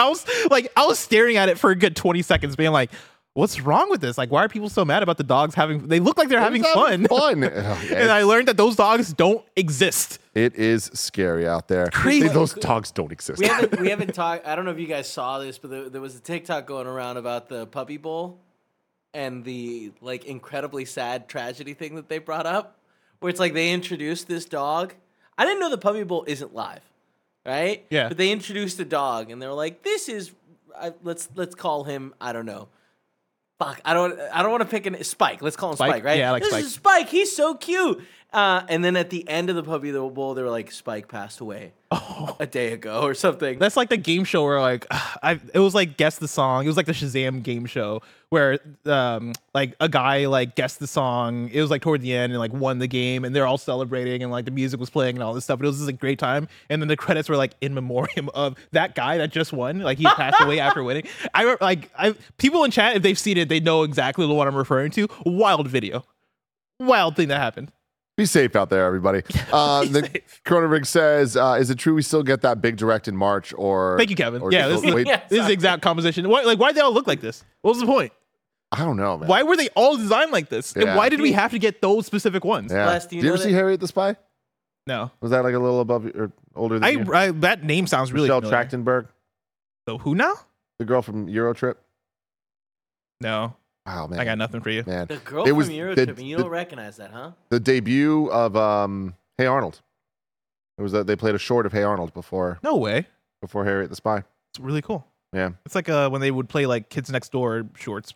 I was like, I was staring at it for a good twenty seconds, being like. What's wrong with this? Like, why are people so mad about the dogs having? They look like they're having fun.
Fun. (laughs)
And I learned that those dogs don't exist.
it is scary out there.
Crazy.
Those dogs don't exist.
we haven't (laughs) we haven't talked. I don't know if you guys saw this, but there, there was a TikTok going around about the puppy bowl and the like incredibly sad tragedy thing that they brought up, where it's like they introduced this dog. I didn't know the puppy bowl isn't live, right?
Yeah.
But they introduced a dog, and they were like, "This is I, let's let's call him I don't know." Fuck, I don't I don't want to pick an Spike. Let's call him Spike,
Spike?
right?
Yeah, I like
this
Spike.
is Spike. He's so cute. Uh, and then at the end of the puppy the bowl, they were like, "Spike passed away a day ago or something."
That's like the game show where like (sighs) I it was like guess the song. It was like the Shazam game show where um like a guy like guessed the song. It was like toward the end and like won the game and they're all celebrating and like the music was playing and all this stuff. But it was just a great time. And then the credits were like in memoriam (laughs) of that guy that just won. Like he passed away after winning. I like I people in chat if they've seen it they know exactly the one I'm referring to. Wild video. Wild thing that happened.
Be safe out there, everybody. (laughs) Uh,
be
the
safe.
Cronenberg says, uh, "Is it true we still get that big direct in March?" Or
Thank you, Kevin.
or
Yeah, this is,
wait,
Yeah.
this is the exact composition. Why, like, why did they all look like this? What was the point?
I don't know, man.
Why were they all designed like this? And why did we have to get those specific ones?
Yeah.
Bless, do you
Did you
know
ever see
that-
Harriet the Spy?
No.
Was that like a little above or older than
I,
you?
I that name sounds really
Michelle
familiar.
Trachtenberg,
So who now?
the girl from Eurotrip.
No,
Wow, man.
I got nothing for you.
man.
The girl
It was
from Eurotrip,
the-
and you
the-
don't recognize that, huh?
the debut of um, Hey Arnold. It was a, they played a short of Hey Arnold before
No way.
before Harriet the Spy.
It's really cool.
Yeah,
It's like uh when they would play like Kids Next Door shorts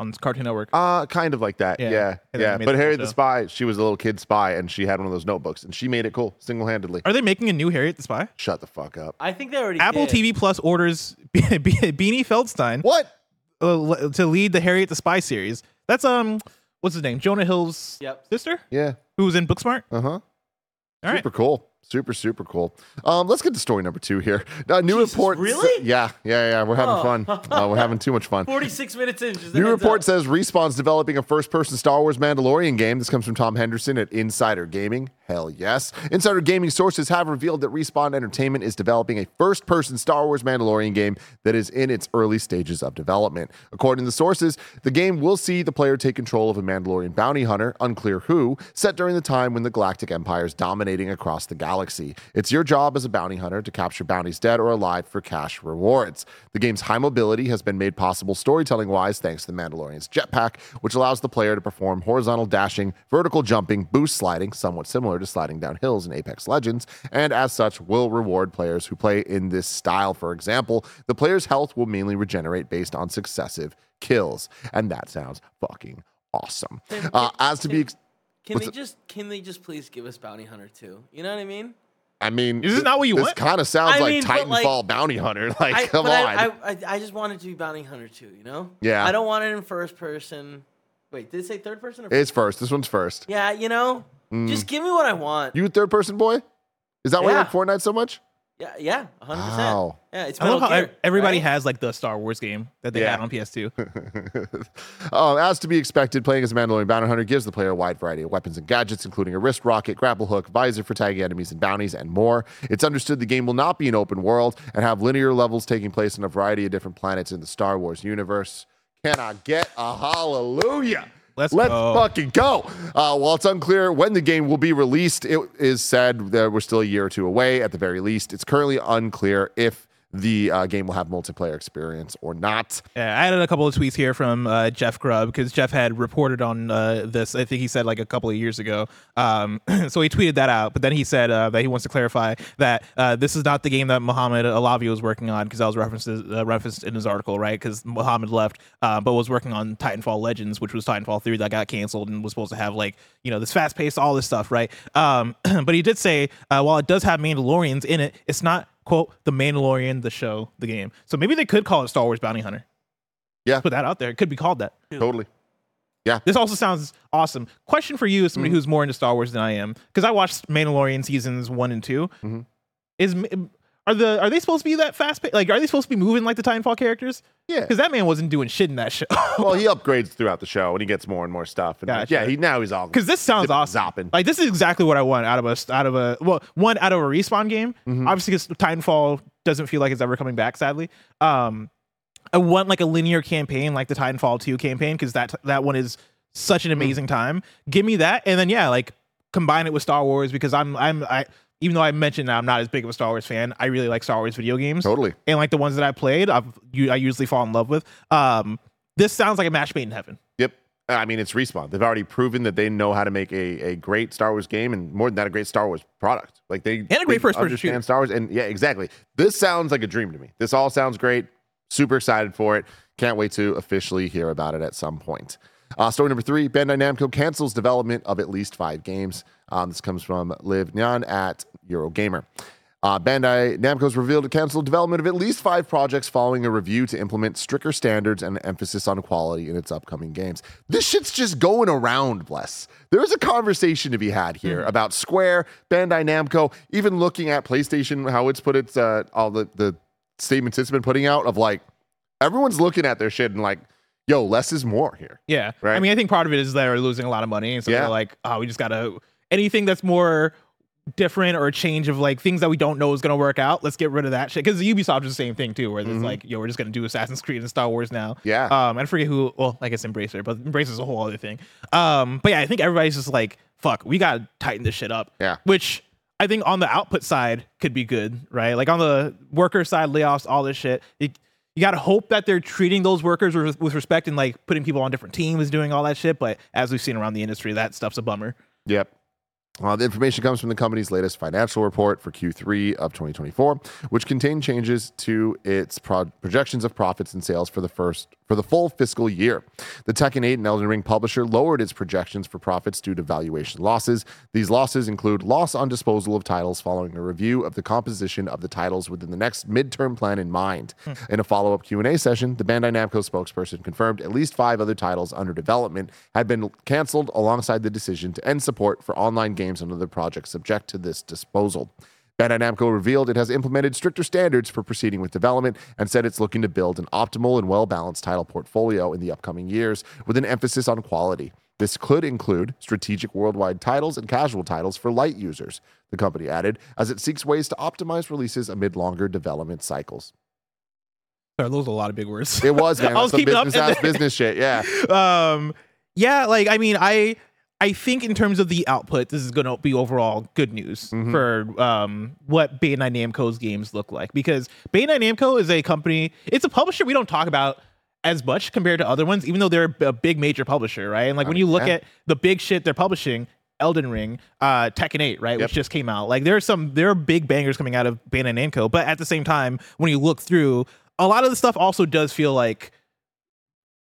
on Cartoon Network.
uh, kind of like that.
Yeah.
Yeah, yeah.
they made
But
the
Harriet
show.
the Spy, she was a little kid spy, and she had one of those notebooks, and she made it cool single handedly.
Are they making a new Harriet the Spy?
Shut the fuck up.
I think they already
Apple
did.
TV Plus orders Be- Be- Beanie Feldstein
What?
Uh, to lead the Harriet the Spy series. That's um, what's his name? Jonah Hill's
Yep.
sister,
Yeah.
who was in Booksmart.
Uh huh.
All right.
Super cool. Super, super cool. Um, let's get to story number two here. Uh, new
Jesus,
report.
really?
Yeah, yeah, yeah. We're having
Oh.
fun. Uh, we're having too much fun. (laughs)
46 minutes in.
New report
up.
says Respawn's developing a first-person Star Wars Mandalorian game. This comes from Tom Henderson at Insider Gaming. Hell yes. Insider Gaming sources have revealed that Respawn Entertainment is developing a first-person Star Wars Mandalorian game that is in its early stages of development. According to the sources, the game will see the player take control of a Mandalorian bounty hunter, unclear who, set during the time when the Galactic Empire is dominating across the galaxy. It's your job as a bounty hunter to capture bounties dead or alive for cash rewards. The game's high mobility has been made possible storytelling wise thanks to the Mandalorian's jetpack, which allows the player to perform horizontal dashing, vertical jumping, boost sliding, somewhat similar to sliding down hills in Apex Legends, and as such will reward players who play in this style. For example, the player's health will mainly regenerate based on successive kills, and that sounds fucking awesome. Uh, as to be, ex-
Can
what's
they
it-
just can they just please give us Bounty Hunter too? You know what I mean?
I mean, This
Is this not what you
this
want?
This kind of sounds
I
like
mean, but, like-
Titanfall Bounty Hunter. (laughs) Like,
I,
come on.
I, I, I, I just want it to be Bounty Hunter too. You know?
Yeah.
I don't want it in first person. Wait, did it say third person or?
it's first. This one's first.
yeah, you know, hmm. just give me what I want.
You a third person boy? Is that why you like Fortnite so much?
Yeah, yeah, 100%.
Wow.
Yeah, it's
I love
Metal
how
Gear,
everybody
right?
has like the Star Wars game that they
Yeah.
had on PS2. (laughs)
um, as to be expected, playing as a Mandalorian bounty hunter gives the player a wide variety of weapons and gadgets, including a wrist rocket, grapple hook, visor for tagging enemies and bounties, and more. It's understood the game will not be an open world and have linear levels taking place on a variety of different planets in the Star Wars universe. Can I get a hallelujah?
Let's
Let's
go.
fucking go. Uh, while it's unclear when the game will be released, it is said that we're still a year or two away at the very least. It's currently unclear if the uh, game will have multiplayer experience or not.
Yeah, I added a couple of tweets here from uh, Jeff Grubb because Jeff had reported on uh, this. I think he said like a couple of years ago. Um, (clears throat) so he tweeted that out, but then he said uh, that he wants to clarify that uh, this is not the game that Mohammed Alavi was working on because that was referenced uh, referenced in his article, right? Because Mohammed left, but was working on Titanfall Legends, which was Titanfall three that got canceled and was supposed to have like you know this fast paced all this stuff, right? Um, (clears throat) but he did say while it does have Mandalorians in it, it's not quote the Mandalorian, the show, the game. So maybe they could call it Star Wars Bounty Hunter.
Yeah.
put that out there. It could be called that.
Totally. Yeah.
This also sounds awesome. Question for you, as somebody who's more into Star Wars than I am, because I watched Mandalorian seasons one and 2
Mhm.
Is are the are they supposed to be that fast? pa- Like, are they supposed to be moving like the Titanfall characters?
Yeah.
Because that man wasn't doing shit in that show. (laughs)
well, he upgrades throughout the show and he gets more and more stuff. And
Gotcha.
yeah, he now he's all
Because this sounds awesome.
zopping.
Like this is exactly what I want out of a out of a well one out of a respawn game.
Mm-hmm.
Obviously, because Titanfall doesn't feel like it's ever coming back. Sadly, um, I want like a linear campaign like the Titanfall two campaign because that that one is such an amazing time. Give me that, and then yeah, like combine it with Star Wars because I'm I'm I even though I mentioned that I'm not as big of a Star Wars fan, I really like Star Wars video games.
Totally.
And like the ones that I played, I've you I usually fall in love with. Um, this sounds like a match made in heaven.
Yep. I mean, it's Respawn. They've already proven that they know how to make a, a great Star Wars game and more than that, a great Star Wars product. Like they and
a great first-person
understand
shooter.
Star Wars. And yeah, exactly. This sounds like a dream to me. This all sounds great. Super excited for it. Can't wait to officially hear about it at some point. Uh, story number three Bandai Namco cancels development of at least five games. Um, this comes from Liv Ngan at Eurogamer. Uh, Bandai has revealed to cancel development of at least five projects following a review to implement stricter standards and emphasis on quality in its upcoming games. This shit's just going around, bless. There's a conversation to be had here about Square, Bandai Namco, even looking at PlayStation, how it's put its uh, all the, the statements it's been putting out of like everyone's looking at their shit and like, yo, less is more here.
Yeah.
Right.
I mean, I think part of it is they're losing a lot of money. And so
Yeah.
they're like, oh, we just got to, anything that's more different or a change of like things that we don't know is going to work out, let's get rid of that shit. Because Ubisoft is the same thing too, where it's like, yo, we're just going to do Assassin's Creed and Star Wars now.
Mm-hmm. Yeah.
Um, I forget who, well, I guess Embracer, but Embracer is a whole other thing. Um, but yeah, I think everybody's just like, fuck, we got to tighten this shit up.
Yeah.
Which I think on the output side could be good, right? Like on the worker side, layoffs, all this shit. You, you got to hope that they're treating those workers with, respect and like putting people on different teams, doing all that shit. But as we've seen around the industry, that stuff's a bummer.
Yep. Uh, the information comes from the company's latest financial report for Q3 of 2024, which contained changes to its pro- projections of profits and sales for the first for the full fiscal year. The Tekken 8 and Elden Ring publisher lowered its projections for profits due to valuation losses. These losses include loss on disposal of titles following a review of the composition of the titles within the next midterm plan in mind. In a follow-up Q&A session, the Bandai Namco spokesperson confirmed at least 5 other titles under development had been canceled alongside the decision to end support for online games under other projects subject to this disposal. Bandai Namco revealed it has implemented stricter standards for proceeding with development and said it's looking to build an optimal and well balanced title portfolio in the upcoming years with an emphasis on quality. This could include strategic worldwide titles and casual titles for light users, the company added, as it seeks ways to optimize releases amid longer development cycles.
Sorry, those are a lot of big words.
It was, man. (laughs)
I was keeping up
business
in
ass business shit. Yeah. (laughs)
um yeah like i mean i i think in terms of the output this is going to be overall good news
Mm-hmm.
for um what Bandai Namco's games look like because Bandai Namco is a company it's a publisher we don't talk about as much compared to other ones even though they're a big major publisher right and like when you look
yeah.
at the big shit they're publishing Elden Ring, uh, Tekken 8, right,
Yep.
which just came out. Like there are some, there are big bangers coming out of Bandai Namco, but at the same time, when you look through, a lot of the stuff also does feel like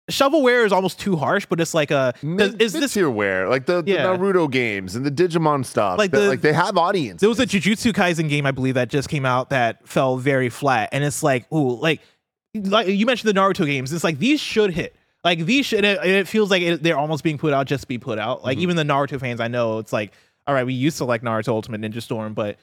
shovelware is almost too harsh, but it's like a
Mid-
is this
mid-tierware, like the, the
Yeah.
Naruto games and the Digimon stuff?
Like
that,
the-
like they have audience.
there was a Jujutsu Kaisen game I believe that just came out that fell very flat, and it's like ooh, like like you mentioned the Naruto games. It's like these should hit. Like these should. It, it feels like it, they're almost being put out just to be put out. Like mm-hmm. even the Naruto fans I know, it's like all right, we used to like Naruto Ultimate Ninja Storm, but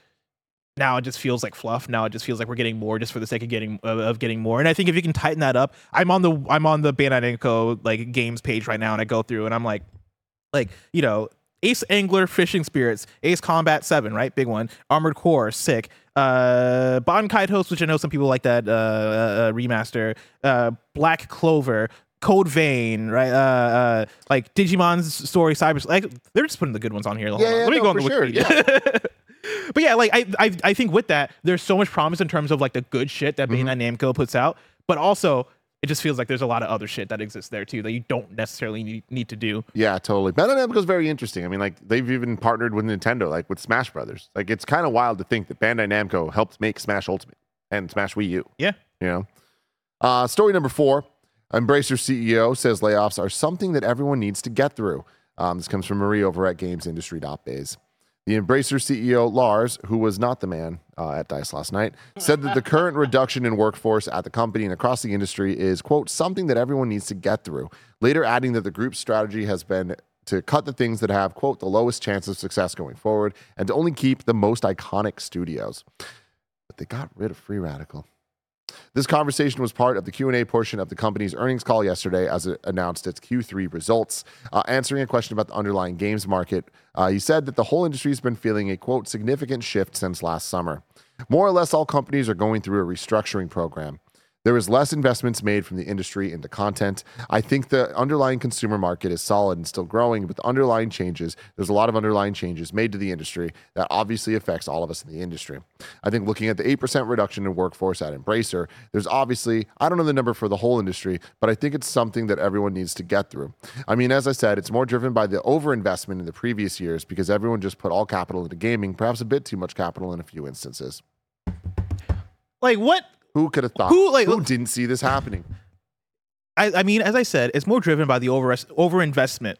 now it just feels like fluff. Now it just feels like we're getting more just for the sake of getting of, of getting more. And I think if you can tighten that up, I'm on the I'm on the Bandai Namco like games page right now, and I go through and I'm like, like you know, Ace Angler Fishing Spirits, Ace Combat Seven, right, big one, Armored Core, sick. Uh, Bon Kaitos, which I know some people like that uh, uh, remaster. Uh, Black Clover. Code Vein, right? Uh, uh, like Digimon's story, Cyber, like they're just putting the good ones on here.
Yeah, yeah,
Let me
no,
go on the
sure,
Wikipedia. (laughs) but yeah, like I, I, I think with that, there's so much promise in terms of like the good shit that
Mm-hmm.
Bandai Namco puts out, but also it just feels like there's a lot of other shit that exists there too that you don't necessarily need, need to do.
Yeah, totally. Bandai Namco is very interesting. I mean, like they've even partnered with Nintendo, like with Smash Brothers. Like it's kind of wild to think that Bandai Namco helped make Smash Ultimate and Smash Wii U.
Yeah.
You know. Uh, story number four: Embracer CEO says layoffs are something that everyone needs to get through. Um, this comes from Marie over at GamesIndustry.biz. The Embracer CEO Lars, who was not the man uh, at Dice last night, said that the current reduction in workforce at the company and across the industry is quote something that everyone needs to get through. Later, adding that the group's strategy has been to cut the things that have quote the lowest chance of success going forward and to only keep the most iconic studios. But they got rid of Free Radical. This conversation was part of the Q&A portion of the company's earnings call yesterday as it announced its Q3 results. Uh, answering a question about the underlying games market, uh, he said that the whole industry has been feeling a, quote, significant shift since last summer. More or less all companies are going through a restructuring program. There is less investments made from the industry into content. I think the underlying consumer market is solid and still growing, but the underlying changes, there's a lot of underlying changes made to the industry that obviously affects all of us in the industry. I think looking at the 8% reduction in workforce at Embracer, there's obviously, I don't know the number for the whole industry, but I think it's something that everyone needs to get through. I mean, as I said, it's more driven by the overinvestment in the previous years because everyone just put all capital into gaming, perhaps a bit too much capital in a few instances.
Like what?
Who could have thought?
Who, like-
who didn't see this happening?
I, I mean, as I said, it's more driven by the over overinvestment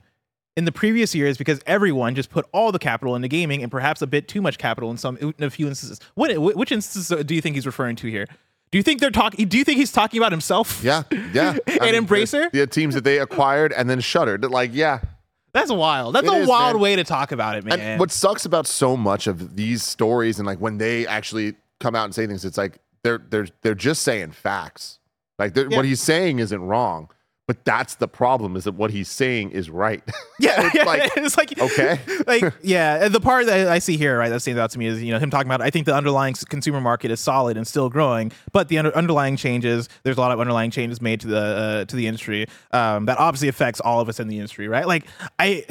in the previous years because everyone just put all the capital into gaming and perhaps a bit too much capital in some in a few instances. What which instances do you think he's referring to here? Do you think they're talking? Do you think he's talking about himself?
Yeah, yeah. (laughs)
And Embracer?
the, the teams that they acquired and then shuttered. Like, yeah.
That's wild. That's
It
a
is,
wild
man.
way to talk about it, man.
And what sucks about so much of these stories and like when they actually come out and say things, it's like they're they're they're just saying facts. Like
Yeah.
what he's saying isn't wrong, but that's the problem is that what he's saying is right. (laughs)
Yeah,
It's
yeah,
like, (laughs)
it's like
okay. (laughs)
like yeah. The part that I see here, right, that stands out to me is you know him talking about. I think the underlying consumer market is solid and still growing, but the under, underlying changes. There's a lot of underlying changes made to the uh, to the industry um, that obviously affects all of us in the industry, right? Like I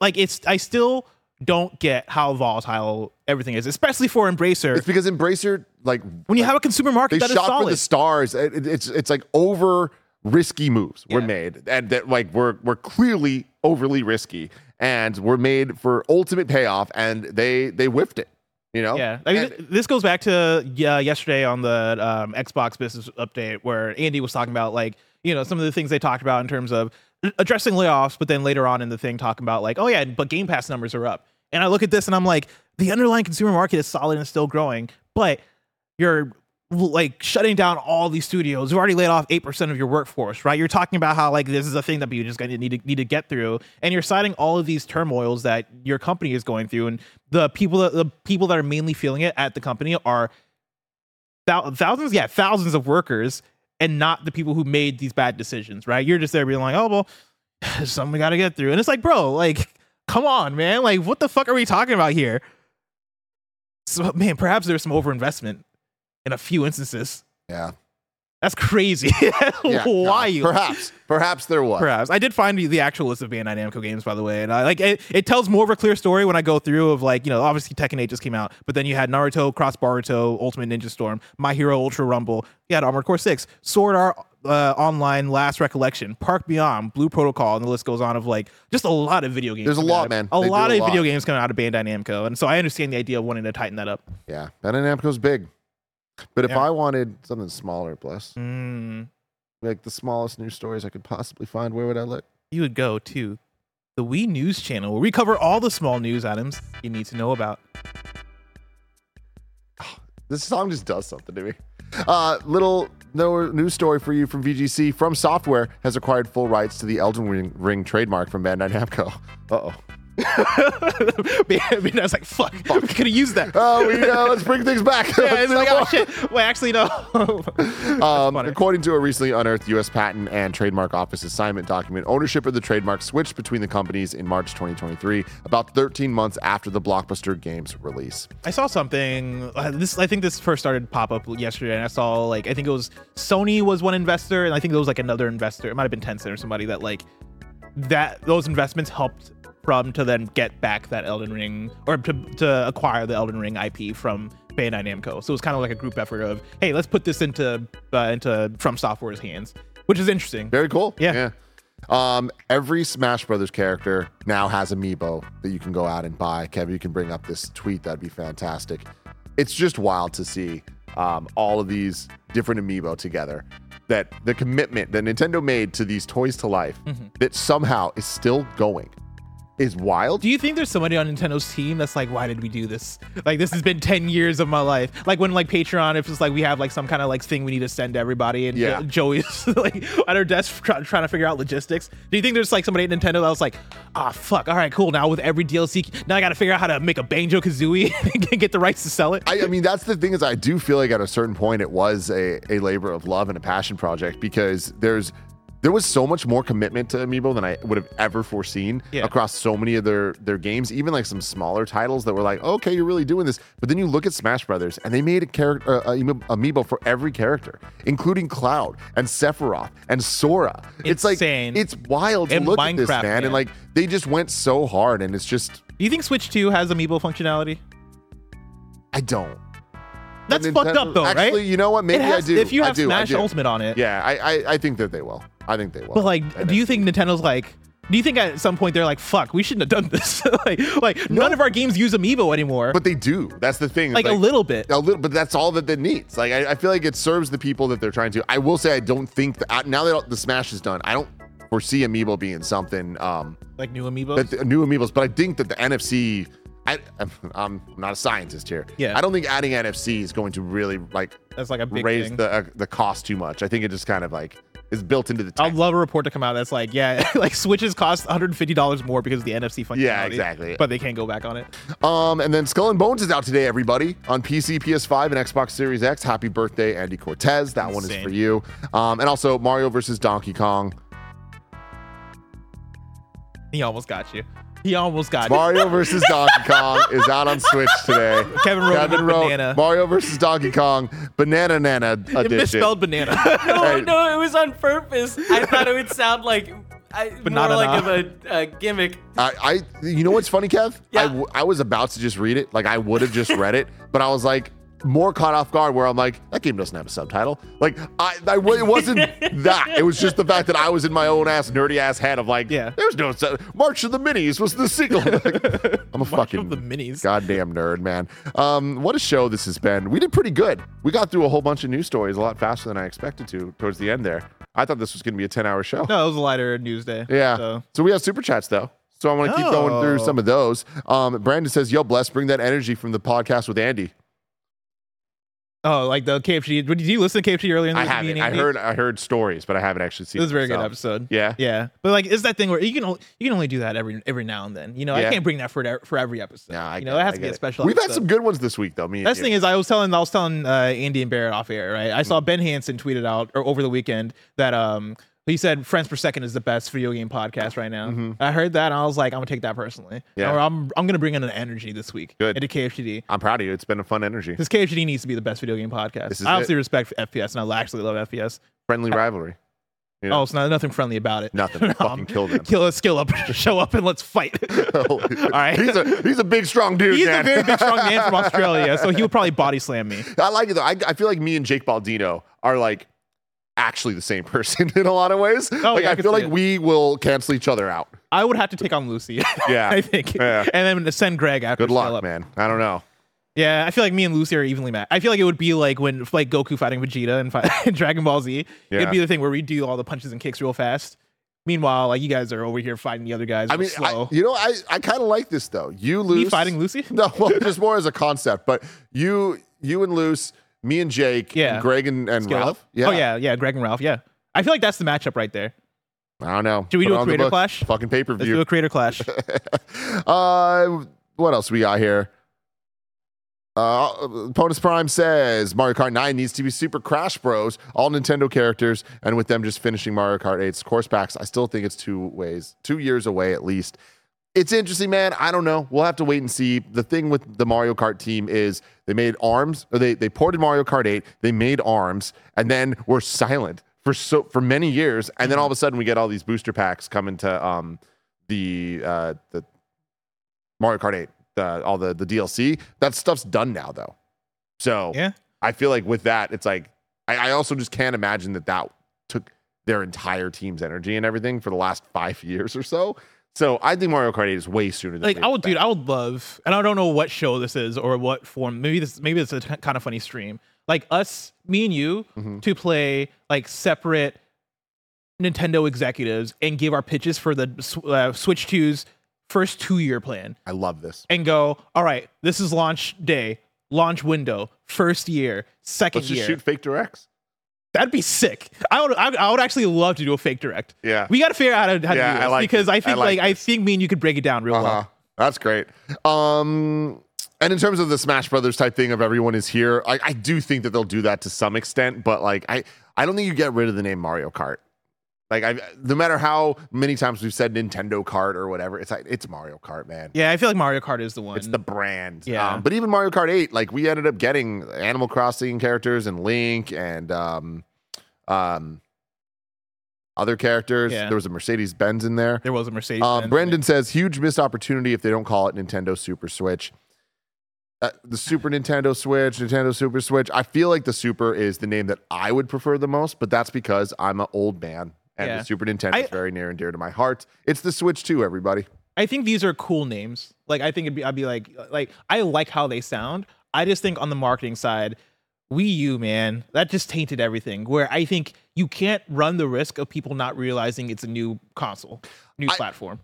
like it's I still don't get how volatile everything is, especially for Embracer.
It's because Embracer like
when you have a consumer market
they
that is
shot for the stars. It- it- it's it's like over risky moves were
Yeah.
made, and that like were were clearly overly risky, and were made for ultimate payoff, and they they whiffed it. You know,
Yeah, I mean,
And-
this goes back to yeah, yesterday on the um, Xbox business update where Andy was talking about like you know some of the things they talked about in terms of addressing layoffs, but then later on in the thing talking about like oh yeah, but Game Pass numbers are up, and I look at this and I'm like the underlying consumer market is solid and still growing, but you're like shutting down all these studios. You've already laid off eight percent of your workforce, right? You're talking about how like this is a thing that you just gonna need to need to get through, and you're citing all of these turmoils that your company is going through, and the people that the people that are mainly feeling it at the company are thousands, yeah, thousands of workers, and not the people who made these bad decisions, right? You're just there being like, oh well, (sighs) something we got to get through, and it's like, bro, like, come on, man, like, what the fuck are we talking about here? So, man, perhaps there's some overinvestment in a few instances.
yeah,
That's crazy. (laughs)
yeah, (laughs)
Why you?
Perhaps, perhaps there was.
Perhaps I did find the, actual list of Bandai Namco games, by the way, and I like it. It tells more of a clear story when I go through of like you know obviously Tekken 8 just came out, but then you had Naruto, Cross Boruto, Ultimate Ninja Storm, My Hero Ultra Rumble, you had Armored Core 6, Sword Art uh, Online, Last Recollection, Park Beyond, Blue Protocol, and the list goes on of like just a lot of video games.
There's a lot,
out
man.
A
They
lot
a
of
lot.
video games coming out of Bandai Namco, and so I understand the idea of wanting to tighten that up.
Yeah, Bandai Namco's big, but if
Yeah.
I wanted something smaller, bless,
Mm,
like the smallest news stories I could possibly find, where would I look?
you would go to the Wee News channel where we cover all the small news items you need to know about. (sighs)
This song just does something to me. Uh, little no news story for you from VGC. From Software has acquired full rights to the Elden Ring, Ring trademark from Bandai Namco. (laughs) Uh oh. (laughs)
I was like, fuck, we could have used that.
Oh, we uh, let's bring things back. (laughs)
yeah, it's like, oh shit. Wait, actually, no. (laughs)
Um, according to a recently unearthed U.S. Patent and Trademark Office assignment document, ownership of the trademark switched between the companies in March 2023, about 13 months after the blockbuster game's release.
I saw something. Uh, this I think this first started pop up yesterday, and I saw like I think it was Sony was one investor, and I think there was like another investor. It might have been Tencent or somebody that like that those investments helped from to then get back that Elden Ring or to, to acquire the Elden Ring IP from Bandai Namco. So it was kind of like a group effort of hey, let's put this into uh, into From Software's hands, which is interesting.
Very cool.
Yeah.
Um, every Smash Brothers character now has amiibo that you can go out and buy. Kevin, you can bring up this tweet. That'd be fantastic. It's just wild to see um, all of these different amiibo together. That the commitment that Nintendo made to these toys to life that somehow is still going is wild.
Do you think there's somebody on Nintendo's team that's like, why did we do this? Like, this has been 10 years of my life. Like, when, like, Patreon, if it's like we have, like, some kind of, like, thing we need to send to everybody, and
Yeah. (laughs)
Jo- Joey's, like, at her desk try- trying to figure out logistics. Do you think there's, like, somebody at Nintendo that was like, ah, fuck, all right, cool. Now with every DLC, now I got to figure out how to make a Banjo Kazooie and (laughs) get the rights to sell it?
I, I mean, that's the thing is, I do feel like at a certain point it was a, a labor of love and a passion project because there's there was so much more commitment to Amiibo than I would have ever foreseen
Yeah.
across so many of their their games, even like some smaller titles that were like, okay, you're really doing this. But then you look at Smash Brothers and they made a character uh, Amiibo Amiibo for every character, including Cloud and Sephiroth and Sora. It's
Insane.
like it's wild to
And
look at this,
Minecraft,
man. And like they just went so hard, and it's just
Do you think Switch 2 has Amiibo functionality?
I don't.
That's
Nintendo-
fucked up, though, right?
Actually, you know what? Maybe
has,
I do.
If you have Smash. Ultimate on it.
Yeah, I, I I think that they will. I think they will.
But like,
And
do you think Nintendo's like? Do you think at some point they're like, "Fuck, we shouldn't have done this"? (laughs) like, like none of our games use Amiibo anymore.
But they do. That's the thing.
like, a little bit.
A little, but that's all that it needs. Like I, I feel like it serves the people that they're trying to. I will say I don't think that now that the Smash is done, I don't foresee Amiibo being something um
Like new Amiibo.
that the, new Amiibos. But I think that the NFC. I, I'm, (laughs) I'm not a scientist here.
Yeah.
I don't think adding NFC is going to really like
That's like a big
raise
thing.
the uh, the cost too much. I think it just kind of like is built into the.
I'd love a report to come out that's like, yeah, (laughs) like Switches cost 150 dollars more because of the NFC functionality.
Yeah, exactly.
But they can't go back on it.
Um, and then Skull and Bones is out today, everybody, on PC, PS5, and Xbox Series X. Happy birthday, Andy Cortez. That one is for you. Um, and also Mario versus Donkey Kong.
He almost got you. He almost got
Mario (laughs) versus Donkey Kong is out on Switch today.
Kevin wrote
Kevin
Kevin
wrote
Banana.
Mario versus Donkey Kong Banana Nana
it
edition.
misspelled banana. (laughs)
No,
Hey.
no, it was on purpose. I thought it would sound like I, more
not
like of a, a gimmick.
I, I, you know what's funny, Kev? I,
Yeah.
w- I was about to just read it. Like I would have just read it, but I was like more caught off guard where I'm like, that game doesn't have a subtitle. Like I, I it wasn't (laughs) that. It was just the fact that I was in my own ass nerdy ass head of like,
Yeah.
there's no sub- March of the Minis was the sequel. (laughs) Like, I'm a fucking
the minis.
goddamn nerd, man. Um, what a show this has been. We did pretty good. We got through a whole bunch of news stories a lot faster than I expected to towards the end there. I thought this was going to be a 10 hour show.
no, it was a lighter news day.
Yeah.
So.
So, we have super chats though. So I want to keep going through
Oh.
some of those. Um, Brandon says, "Yo, bless, bring that energy from the podcast with Andy."
Oh, like the KFC. Did you listen to KFC earlier in the
I haven't.
meeting?
I heard. I heard stories, but I haven't actually seen.
It was a very good
myself.
episode.
Yeah.
Yeah, but like, it's that thing where you can only, you can only do that every every now and then. You know,
Yeah.
I can't bring that for for every episode.
Yeah, I
you
get
know,
it,
has
I
to be
get
a
it.
special.
We've had
episode.
some good ones this week, though. Me. and
Best
you.
thing is, I was telling I was telling uh, Andy and Barrett off air, right? I saw
Mm-hmm.
Ben Hansen tweeted out or over the weekend that um he said Friends Per Second is the best video game podcast right now. I heard that and I was like, I'm gonna take that personally.
Mm-hmm. Yeah.
Or I'm I'm gonna bring in an energy this week
Good.
into KFGD.
I'm proud of you. It's been a fun energy.
this KFGD needs to be the best video game podcast. I obviously
it.
respect FPS and I actually love FPS.
Friendly rivalry. You know?
Oh, it's not nothing friendly about it.
Nothing. (laughs) Fucking kill them.
Kill a skill up, (laughs) show up and let's fight. (laughs)
All
right.
He's a he's a big strong dude.
He's
man.
a very big strong man from Australia, so he would probably body slam me.
I like it though. I, I feel like me and Jake Baldino are like actually the same (laughs) person in a lot of ways. Oh, like
Oh, yeah, I
I feel like
it.
we will cancel each other out.
I would have to take on Lucy. (laughs)
Yeah.
I think.
Yeah.
And then send Greg after.
Good luck, man. I don't know.
Yeah, I feel like me and Lucy are evenly matched. I feel like it would be like when like Goku fighting Vegeta and fi- (laughs) in Dragon Ball Z.
Yeah.
It'd be the thing where we do all the punches and kicks real fast. Meanwhile, like you guys are over here fighting the other guys.
I mean, I,
slow.
you know, I, I kind of like this though. You lose
me fighting Lucy.
No, well, just more as a concept. But you, you and Luce, me and Jake,
Yeah.
and Greg and, and
up.
Ralph. Yeah.
Oh yeah, yeah. Greg and Ralph. Yeah. I feel like that's the matchup right there.
I don't know.
Should we
Put
do a creator clash?
Fucking pay per
Let's do a creator clash. (laughs)
Uh, what else we got here? Uh, Ponus Prime says Mario Kart 9 needs to be Super Crash Bros, all Nintendo characters, and with them just finishing Mario Kart 8's course packs, I still think it's two ways, two years away at least. It's interesting, man. I don't know. We'll have to wait and see. The thing with the Mario Kart team is they made arms, or they they ported Mario Kart 8, they made arms, and then were silent for so for many years, and then all of a sudden we get all these booster packs coming to um the uh the Mario Kart 8, the, all the the DLC. That stuff's done now, though. So
Yeah.
I feel like with that, it's like I, I also just can't imagine that that took their entire team's energy and everything for the last five (laughs) years or so. So I think Mario Kart 8 is way sooner than
like I would, dude. I would love, and I don't know what show this is or what form. Maybe this, maybe it's a t- kind of funny stream. Like us, me and you,
Mm-hmm.
to play like separate Nintendo executives and give our pitches for the uh, Switch 2's first two year plan,
I love this.
and go, all right, this is launch day, launch window, first year, 2nd
Let's just
year.
shoot fake directs.
That'd be sick. I would, I, I would actually love to do a fake direct.
Yeah.
we got to figure out how to, how to
Yeah,
do
I
this
like
because
this.
I
I
think
like
like I think me and you could break it down real
Uh-huh.
well.
That's great. Um, and in terms of the Smash Brothers type thing of everyone is here, I, I do think that they'll do that to some extent, but like I, I don't think you get rid of the name Mario Kart. Like I, no matter how many times we've said Nintendo Kart or whatever, it's like it's Mario Kart, man.
Yeah, I feel like Mario Kart is the one.
It's the brand.
Yeah.
Um, but even Mario Kart 8, like we ended up getting Animal Crossing characters and Link and um, um, other characters.
Yeah.
There was a Mercedes Benz in there.
there was a Mercedes.
Um, Brendan says huge missed opportunity if they don't call it Nintendo Super Switch. Uh, the Super Nintendo Switch, Nintendo Super Switch. I feel like the Super is the name that I would prefer the most, but that's because I'm an old man and
Yeah.
the Super Nintendo
I-
is very near and dear to my heart. It's the Switch too, everybody.
I think these are cool names. Like I think it'd be I'd be like like I like how they sound. I just think on the marketing side, Wii U, man, that just tainted everything. Where I think you can't run the risk of people not realizing it's a new console, new
I-
platform.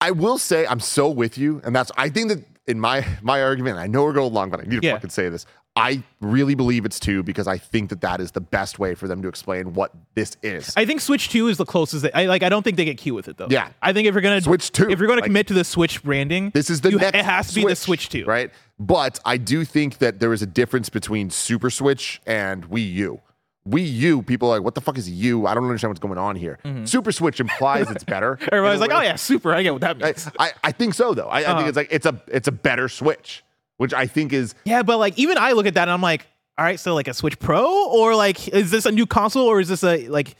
I will say I'm so with you, and that's I think that in my my argument, I know we're going long, but I need to
Yeah.
fucking say this. I really believe it's two because I think that that is the best way for them to explain what this is.
I think Switch 2 is the closest. They, I like. I don't think they get cute with it though.
Yeah.
I think if you're gonna
Switch 2,
if you're gonna
like-
commit to the Switch branding,
This is the
you,
next.
It has to be the Switch 2,
right? But I do think that there is a difference between Super Switch and Wii U. Wii U, people are like, what the fuck is U? I don't understand what's going on here. Super Switch implies it's better. (laughs)
Mm-hmm. Everybody's like, oh yeah, super. I get what that means.
I, I, I think so though. I, I
Uh-huh.
think it's like it's a it's a better Switch, which I think is
Yeah, but like even I look at that and I'm like, all right, so like a Switch Pro or like is this a new console or is this a like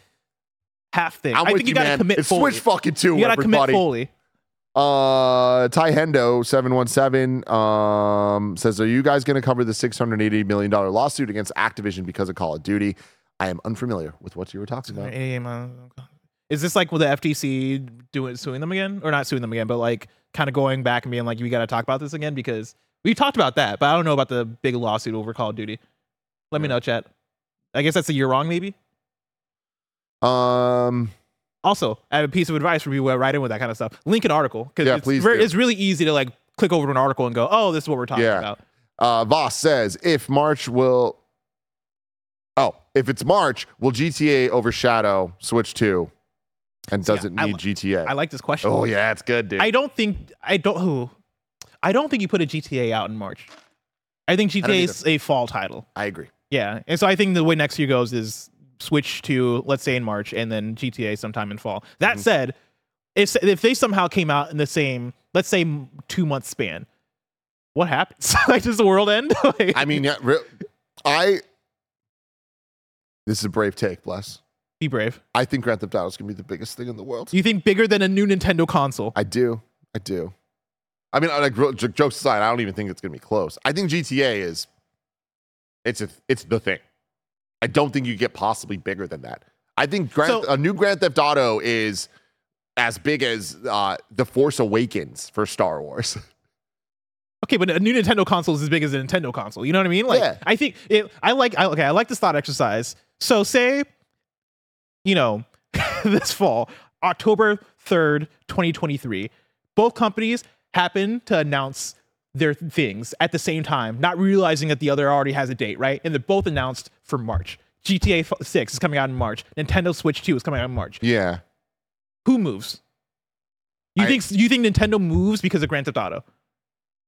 half thing?
I'm
I think you,
you,
gotta
man.
commit
it's
fully.
Switch fucking two.
you gotta
everybody.
commit fully.
Uh, Ty Hendo seven one seven um says, "Are you guys going to cover the six hundred eighty million dollar lawsuit against Activision because of Call of Duty?" I am unfamiliar with what you were talking about.
Is this like with the FTC doing suing them again, or not suing them again, but like kind of going back and being like, we got to talk about this again because we talked about that, but I don't know about the big lawsuit over Call of Duty. Let me know, chat. I guess that's a year wrong, maybe.
Um,
Also, I have a piece of advice for people who write in with that kind of stuff. Link an article because
Yeah,
it's,
please
very- it's really easy to like click over to an article and go, oh, this is what we're talking
Yeah.
about.
uh, Voss says, "If March will, oh, if it's March, will GTA overshadow Switch Two, and does
Yeah,
it
I
need
li-
GTA?"
I like this question.
oh yeah, it's good, dude.
I don't think I don't who I don't think you put a GTA out in March. I think GTA is a fall title.
I agree.
Yeah, and so I think the way next year goes is switch to let's say in March and then GTA sometime in fall. That
Mm-hmm.
said, if if they somehow came out in the same let's say two month span, what happens? (laughs) like does the world end? (laughs) Like-
I mean, yeah, re- I. This is a brave take, bless.
be brave.
I think Grand Theft Auto is gonna be the biggest thing in the world.
You think bigger than a new Nintendo console?
I do. I do. I mean, like jokes aside, I don't even think it's gonna be close. I think GTA is. It's a. It's the thing. I don't think you get possibly bigger than that. I think Grand,
So-
a new Grand Theft Auto is as big as uh, the Force Awakens for Star Wars. (laughs)
Okay, but a new Nintendo console is as big as a Nintendo console. You know what I mean? Like,
Yeah.
I think it. I like. I, okay, I like this thought exercise. So, say, you know, (laughs) this fall, October third, twenty twenty three, both companies happen to announce their things at the same time, not realizing that the other already has a date, right? And they're both announced for March. GTA Six is coming out in March. Nintendo Switch Two is coming out in March.
yeah.
Who moves? You
I-
think you think Nintendo moves because of Grand Theft Auto?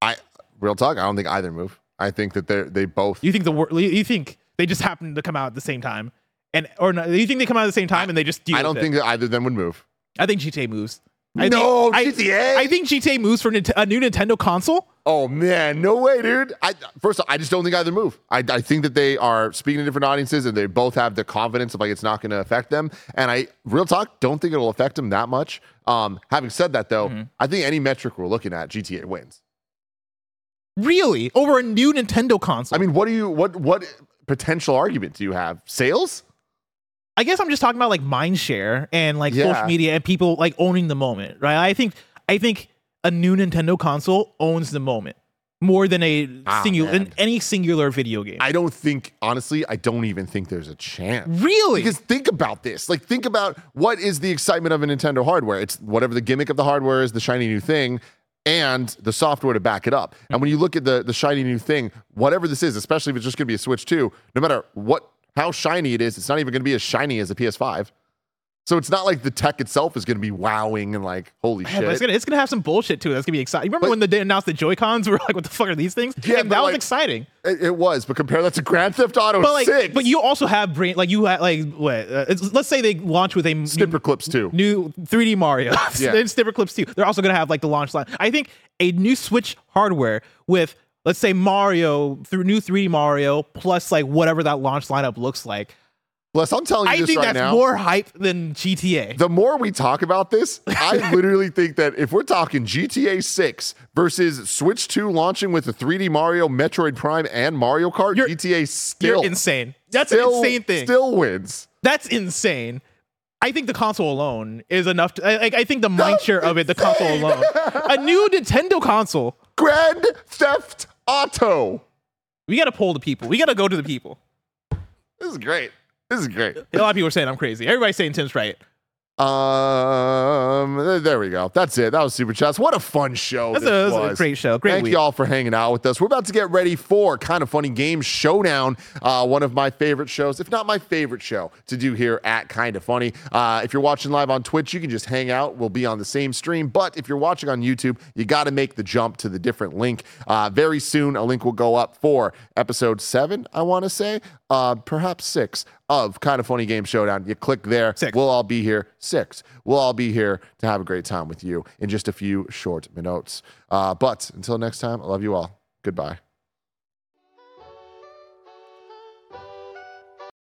I real talk. I don't think either move. I think that they they both.
You think the you think they just happen to come out at the same time, and or no, you think they come out at the same time and they just
I don't think that either of them would move.
I think GTA moves. I
No,
think,
GTA?
I, I think GTA moves for a new Nintendo console.
Oh man, no way, dude. I first, of all, I just don't think either move. I, I think that they are speaking to different audiences, and they both have the confidence of like it's not going to affect them. And I, real talk, don't think it'll affect them that much. Um, having said that, though,
Mm-hmm.
I think any metric we're looking at, GTA wins.
Really, over a new Nintendo console.
I mean, what do you what what potential argument do you have? Sales?
I guess I'm just talking about like mind share and like
Yeah.
social media and people like owning the moment, right? I think I think a new Nintendo console owns the moment more than a
Ah,
singular any singular video game.
I don't think, honestly, I don't even think there's a chance.
really?
Because think about this. Like, think about what is the excitement of a Nintendo hardware? It's whatever the gimmick of the hardware is, the shiny new thing, and the software to back it up. And when you look at the the shiny new thing, whatever this is, especially if it's just going to be a Switch 2, no matter what how shiny it is, it's not even going to be as shiny as a PS5. So it's not like the tech itself is going to be wowing and like holy
Yeah,
shit.
it's gonna it's gonna have some bullshit to it. That's gonna be exciting. You remember
But-
when they announced the Joy Cons? We were (laughs) like, "What the fuck are these things?"
Yeah,
that was exciting.
It, it was, but compare that to Grand Theft Auto
But like,
6.
but you also have brain. Like you had like what? Uh, let's say they launch with a
Snipperclips too.
new 3D Mario.
Yeah. (laughs)
Snipperclips too. They're also gonna have like the launch line. I think a new Switch hardware with let's say Mario through new 3D Mario plus like whatever that launch lineup looks like.
Bless, I'm telling you
I
this
think
right
that's
now.
more hype than GTA.
the more we talk about this, I (laughs) literally think that if we're talking GTA 6 versus Switch 2 launching with the 3D Mario, Metroid Prime, and Mario Kart,
You're-
GTA still
You're insane. That's
still,
an insane thing.
Still wins.
That's insane. I think the console alone is enough. To, I, I think the mind share of it, the console alone, a new (laughs) Nintendo console.
Grand Theft Auto.
We got to pull the people. We got to go to the people.
This is great. This is great.
A lot of people are saying I'm crazy. Everybody's saying Tim's right.
Um, there- we go. That's it. That was Super Chats. What a fun show.
That's a, that's a
was.
great show. Great
Thank
week.
y'all for hanging out with us. We're about to get ready for kind of funny game showdown. Uh, one of my favorite shows, if not my favorite show to do here at Kind of Funny. Uh, if you're watching live on Twitch, you can just hang out. We'll be on the same stream. But if you're watching on YouTube, you got to make the jump to the different link. Uh, very soon, a link will go up for episode seven. I want to say, uh, perhaps six of Kind of Funny Game Showdown. You click there.
Six.
We'll all be here. Six. We'll all be here to have a great time with you in just a few short minutes. Uh, but until next time, I love you all. Goodbye.